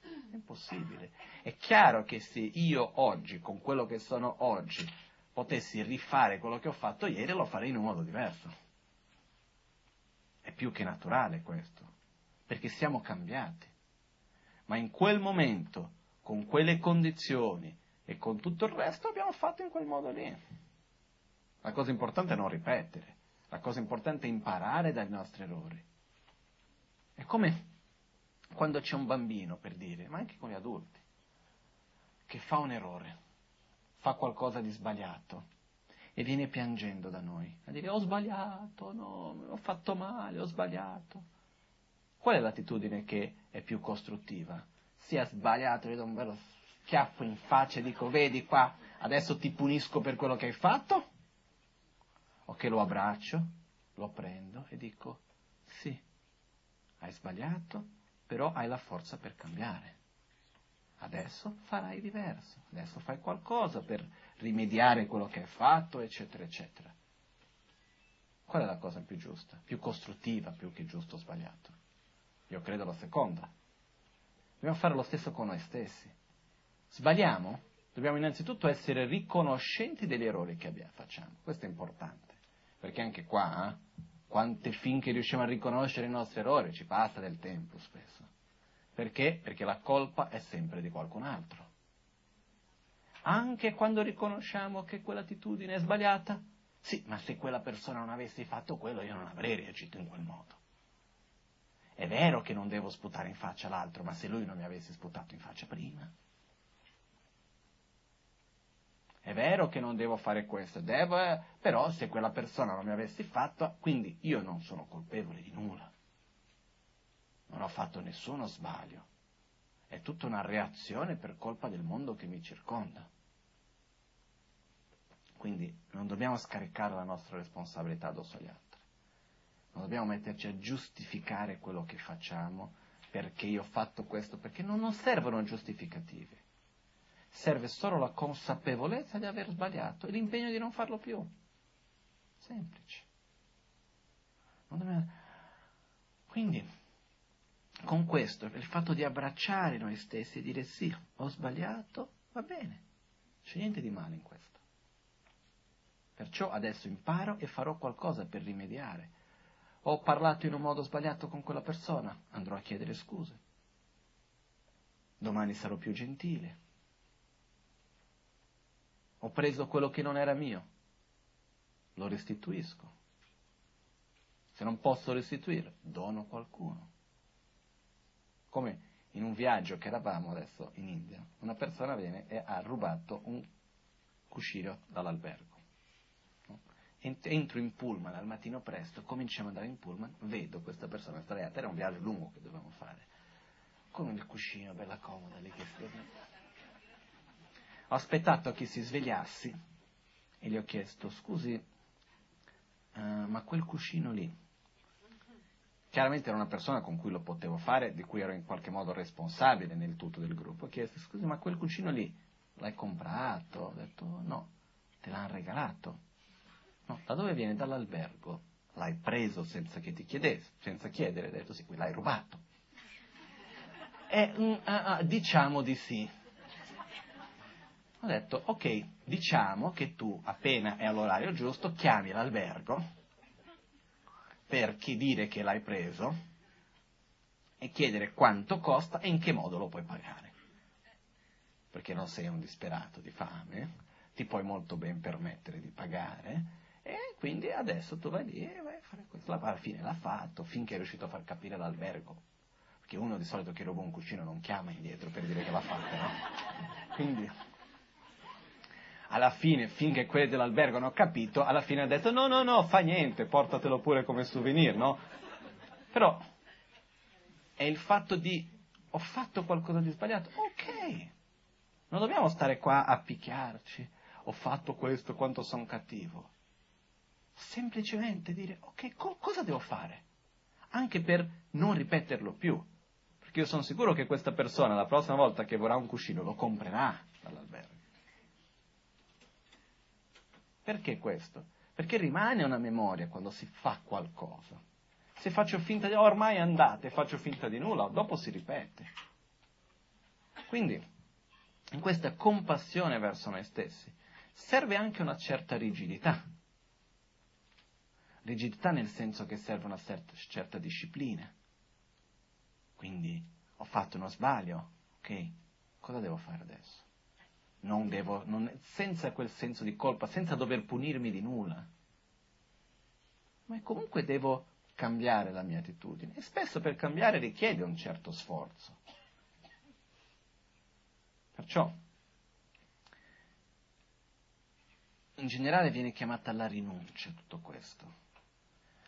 È impossibile. È chiaro che se io oggi, con quello che sono oggi, potessi rifare quello che ho fatto ieri, lo farei in un modo diverso. È più che naturale questo, perché siamo cambiati. Ma in quel momento, con quelle condizioni e con tutto il resto, abbiamo fatto in quel modo lì. La cosa importante è non ripetere, la cosa importante è imparare dai nostri errori. È come quando c'è un bambino, per dire, ma anche con gli adulti, che fa un errore, fa qualcosa di sbagliato e viene piangendo da noi, a dire ho sbagliato, no, ho fatto male, ho sbagliato. Qual è l'attitudine che è più costruttiva? Si è sbagliato, gli do un bello schiaffo in faccia e dico vedi qua, adesso ti punisco per quello che hai fatto? o che lo abbraccio, lo prendo e dico sì, hai sbagliato, però hai la forza per cambiare. Adesso farai diverso, adesso fai qualcosa per rimediare quello che hai fatto, eccetera, eccetera. Qual è la cosa più giusta, più costruttiva, più che giusto o sbagliato? Io credo la seconda. Dobbiamo fare lo stesso con noi stessi. Sbagliamo? Dobbiamo innanzitutto essere riconoscenti degli errori che abbiamo, facciamo. Questo è importante. Perché anche qua, eh, quante finché riusciamo a riconoscere i nostri errori, ci passa del tempo spesso. Perché? Perché la colpa è sempre di qualcun altro. Anche quando riconosciamo che quell'attitudine è sbagliata, sì, ma se quella persona non avesse fatto quello, io non avrei reagito in quel modo. È vero che non devo sputare in faccia l'altro, ma se lui non mi avesse sputato in faccia prima, è vero che non devo fare questo, devo, eh, però se quella persona non mi avesse fatto, quindi io non sono colpevole di nulla. Non ho fatto nessuno sbaglio. È tutta una reazione per colpa del mondo che mi circonda. Quindi non dobbiamo scaricare la nostra responsabilità addosso agli altri. Non dobbiamo metterci a giustificare quello che facciamo perché io ho fatto questo, perché non, non servono giustificativi serve solo la consapevolezza di aver sbagliato e l'impegno di non farlo più. Semplice. Quindi, con questo, il fatto di abbracciare noi stessi e dire sì, ho sbagliato, va bene, c'è niente di male in questo. Perciò adesso imparo e farò qualcosa per rimediare. Ho parlato in un modo sbagliato con quella persona, andrò a chiedere scuse. Domani sarò più gentile, ho preso quello che non era mio, lo restituisco. Se non posso restituire, dono qualcuno. Come in un viaggio che eravamo adesso in India, una persona viene e ha rubato un cuscino dall'albergo. Entro in pullman al mattino presto, cominciamo ad andare in pullman, vedo questa persona sdraiata, era un viaggio lungo che dovevamo fare, con il cuscino bella comoda lì che si ho aspettato che si svegliassi e gli ho chiesto, scusi, uh, ma quel cuscino lì, chiaramente era una persona con cui lo potevo fare, di cui ero in qualche modo responsabile nel tutto del gruppo, ho chiesto, scusi, ma quel cuscino lì l'hai comprato? Ho detto, no, te l'hanno regalato. No, da dove viene? Dall'albergo. L'hai preso senza che ti chiedessi, senza chiedere, ho detto sì, l'hai rubato. E, mm, uh, uh, diciamo di sì. Ho detto, ok, diciamo che tu appena è all'orario giusto chiami l'albergo per dire che l'hai preso e chiedere quanto costa e in che modo lo puoi pagare. Perché non sei un disperato di fame, ti puoi molto ben permettere di pagare e quindi adesso tu vai lì e vai a fare questo. Alla fine l'ha fatto finché è riuscito a far capire all'albergo. Perché uno di solito che ruba un cuscino non chiama indietro per dire che l'ha fatto, no? Quindi alla fine, finché quelli dell'albergo hanno capito, alla fine ha detto no, no, no, fa niente, portatelo pure come souvenir, no? Però è il fatto di ho fatto qualcosa di sbagliato, ok, non dobbiamo stare qua a picchiarci, ho fatto questo, quanto sono cattivo. Semplicemente dire, ok, co- cosa devo fare? Anche per non ripeterlo più. Perché io sono sicuro che questa persona la prossima volta che vorrà un cuscino lo comprerà dall'albergo. Perché questo? Perché rimane una memoria quando si fa qualcosa. Se faccio finta di ormai andate, faccio finta di nulla, dopo si ripete. Quindi, in questa compassione verso noi stessi, serve anche una certa rigidità. Rigidità nel senso che serve una certa, disciplina. Quindi ho fatto uno sbaglio, ok? Cosa devo fare adesso? Non devo, non, senza quel senso di colpa, senza dover punirmi di nulla. Ma comunque devo cambiare la mia attitudine e spesso per cambiare richiede un certo sforzo. Perciò in generale viene chiamata la rinuncia tutto questo.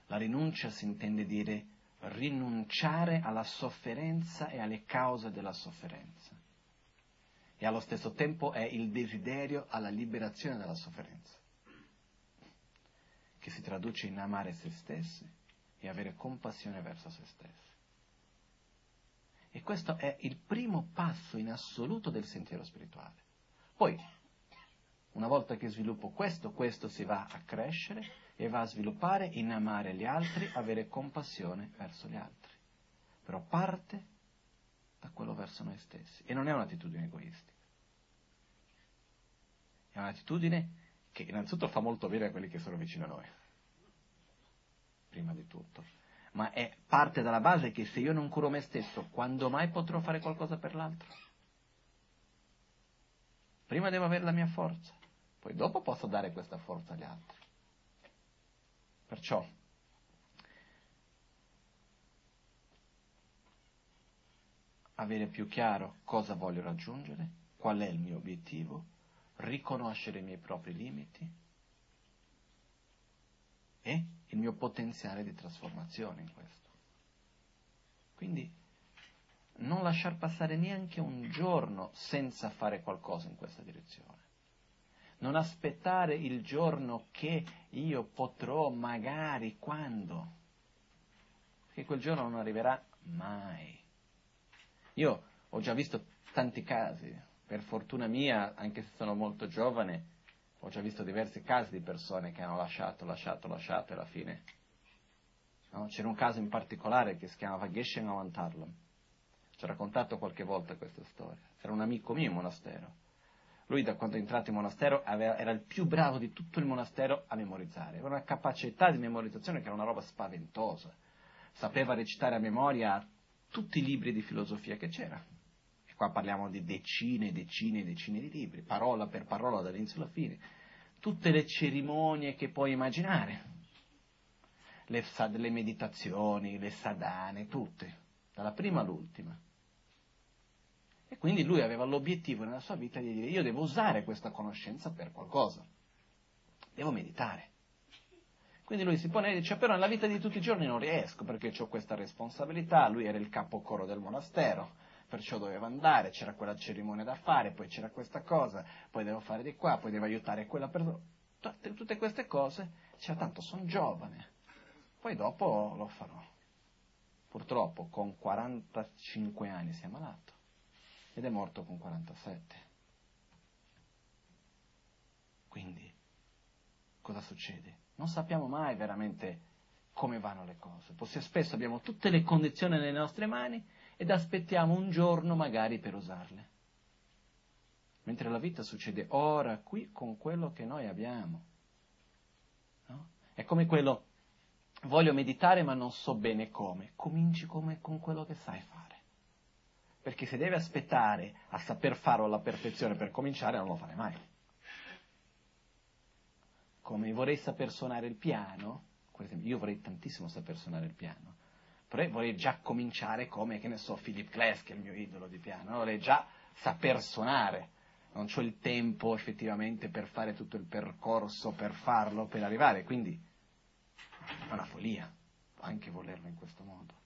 La rinuncia si intende dire rinunciare alla sofferenza e alle cause della sofferenza. E allo stesso tempo è il desiderio alla liberazione dalla sofferenza, che si traduce in amare se stessi e avere compassione verso se stessi. E questo è il primo passo in assoluto del sentiero spirituale. Poi, una volta che sviluppo questo, questo si va a crescere e va a sviluppare in amare gli altri, avere compassione verso gli altri. Però parte da quello verso noi stessi. E non è un'attitudine egoistica. È un'attitudine che innanzitutto fa molto bene a quelli che sono vicino a noi. Prima di tutto. Ma è parte dalla base che se io non curo me stesso, quando mai potrò fare qualcosa per l'altro? Prima devo avere la mia forza, poi dopo posso dare questa forza agli altri. Perciò, avere più chiaro cosa voglio raggiungere, qual è il mio obiettivo, riconoscere i miei propri limiti e il mio potenziale di trasformazione in questo. Quindi non lasciar passare neanche un giorno senza fare qualcosa in questa direzione. Non aspettare il giorno che io potrò, magari, quando. Perché quel giorno non arriverà mai. Io ho già visto tanti casi, per fortuna mia, anche se sono molto giovane, ho già visto diversi casi di persone che hanno lasciato, lasciato, lasciato e alla fine. No? C'era un caso in particolare che si chiamava Geshen Avantarlam ci ha raccontato qualche volta questa storia. Era un amico mio in monastero. Lui da quando è entrato in monastero aveva, era il più bravo di tutto il monastero a memorizzare. Aveva una capacità di memorizzazione che era una roba spaventosa. Sapeva recitare a memoria tutti i libri di filosofia che c'era. E qua parliamo di decine e decine e decine di libri, parola per parola dall'inizio alla fine. Tutte le cerimonie che puoi immaginare. Le, le meditazioni, le sadane, tutte, dalla prima all'ultima. E quindi lui aveva l'obiettivo nella sua vita di dire io devo usare questa conoscenza per qualcosa, devo meditare. Quindi lui si pone e dice però nella vita di tutti i giorni non riesco perché ho questa responsabilità, lui era il capocoro del monastero, perciò doveva andare, c'era quella cerimonia da fare, poi c'era questa cosa, poi devo fare di qua, poi devo aiutare quella persona. Tutte, tutte queste cose, cioè tanto sono giovane, poi dopo lo farò. Purtroppo con 45 anni si è malato ed è morto con 47. Quindi, cosa succede? Non sappiamo mai veramente come vanno le cose. Possiamo, spesso abbiamo tutte le condizioni nelle nostre mani ed aspettiamo un giorno magari per usarle. Mentre la vita succede ora, qui, con quello che noi abbiamo. No? È come quello, voglio meditare ma non so bene come. Cominci come con quello che sai fare perché se deve aspettare a saper farlo alla perfezione per cominciare non lo fare mai. Come vorrei saper suonare il piano, io vorrei tantissimo saper suonare il piano, però vorrei già cominciare come, che ne so, Philip Glass, che è il mio idolo di piano, vorrei già saper suonare, non ho il tempo effettivamente per fare tutto il percorso, per farlo, per arrivare, quindi è una follia anche volerlo in questo modo.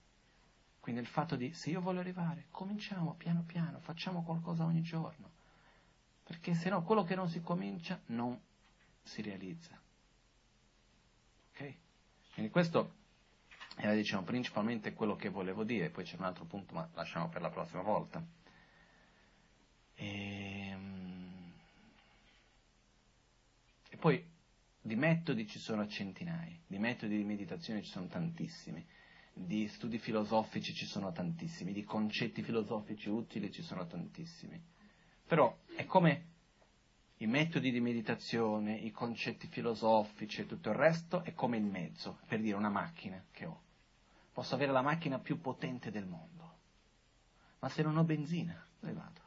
Quindi il fatto di, se io voglio arrivare, cominciamo piano piano, facciamo qualcosa ogni giorno, perché se no quello che non si comincia non si realizza. Ok? Quindi questo era diciamo, principalmente quello che volevo dire, poi c'è un altro punto, ma lasciamo per la prossima volta. E, ehm, e poi di metodi ci sono centinaia, di metodi di meditazione ci sono tantissimi, di studi filosofici ci sono tantissimi, di concetti filosofici utili ci sono tantissimi. Però è come i metodi di meditazione, i concetti filosofici e tutto il resto è come il mezzo, per dire una macchina che ho. Posso avere la macchina più potente del mondo, ma se non ho benzina, dove vado?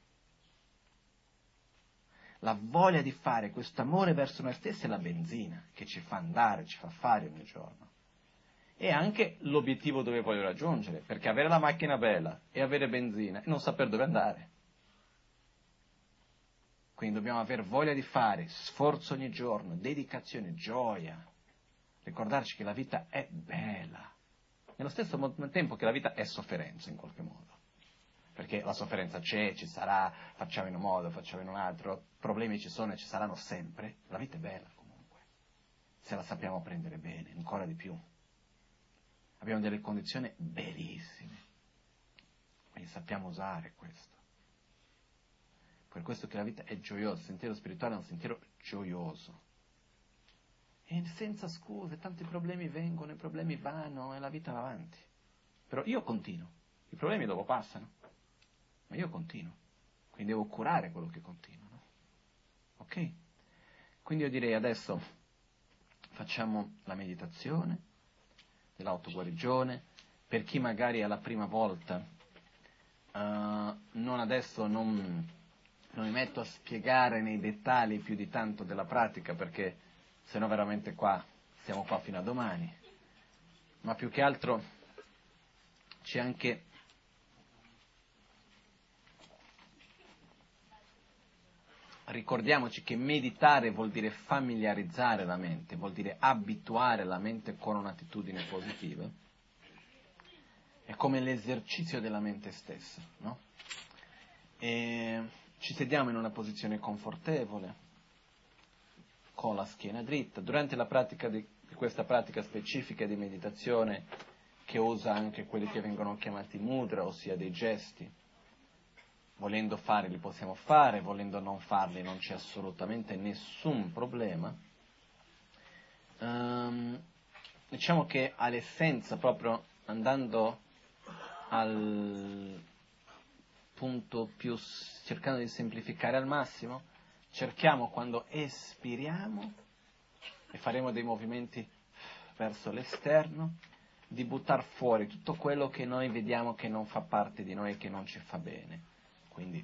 La voglia di fare questo amore verso noi stessi è la benzina che ci fa andare, ci fa fare ogni giorno. E anche l'obiettivo dove voglio raggiungere, perché avere la macchina bella e avere benzina e non sapere dove andare quindi dobbiamo avere voglia di fare, sforzo ogni giorno, dedicazione, gioia. Ricordarci che la vita è bella. Nello stesso tempo che la vita è sofferenza in qualche modo. Perché la sofferenza c'è, ci sarà, facciamo in un modo, facciamo in un altro, problemi ci sono e ci saranno sempre. La vita è bella comunque. Se la sappiamo prendere bene, ancora di più. Abbiamo delle condizioni bellissime. Quindi sappiamo usare questo. Per questo che la vita è gioiosa, il sentiero spirituale è un sentiero gioioso. E senza scuse, tanti problemi vengono, i problemi vanno e la vita va avanti. Però io continuo, i problemi dopo passano, ma io continuo, quindi devo curare quello che continua. No? Ok? Quindi io direi adesso facciamo la meditazione dell'autoguarigione, per chi magari è la prima volta, uh, non adesso non non mi metto a spiegare nei dettagli più di tanto della pratica perché se no veramente qua siamo qua fino a domani. Ma più che altro c'è anche ricordiamoci che meditare vuol dire familiarizzare la mente, vuol dire abituare la mente con un'attitudine positiva. È come l'esercizio della mente stessa, no? E ci sediamo in una posizione confortevole, con la schiena dritta. Durante la pratica di, questa pratica specifica di meditazione, che usa anche quelli che vengono chiamati mudra, ossia dei gesti, volendo farli li possiamo fare, volendo non farli non c'è assolutamente nessun problema. Um, diciamo che all'essenza, proprio andando al, punto più cercando di semplificare al massimo, cerchiamo quando espiriamo e faremo dei movimenti verso l'esterno, di buttare fuori tutto quello che noi vediamo che non fa parte di noi e che non ci fa bene. Quindi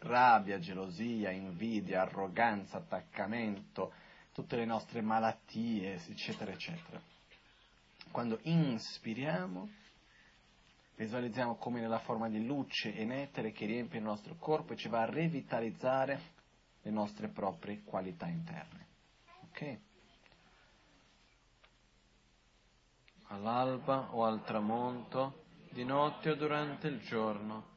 rabbia, gelosia, invidia, arroganza, attaccamento, tutte le nostre malattie, eccetera, eccetera. Quando inspiriamo, visualizziamo come nella forma di luce e nettare che riempie il nostro corpo e ci va a revitalizzare le nostre proprie qualità interne. Ok? All'alba o al tramonto, di notte o durante il giorno,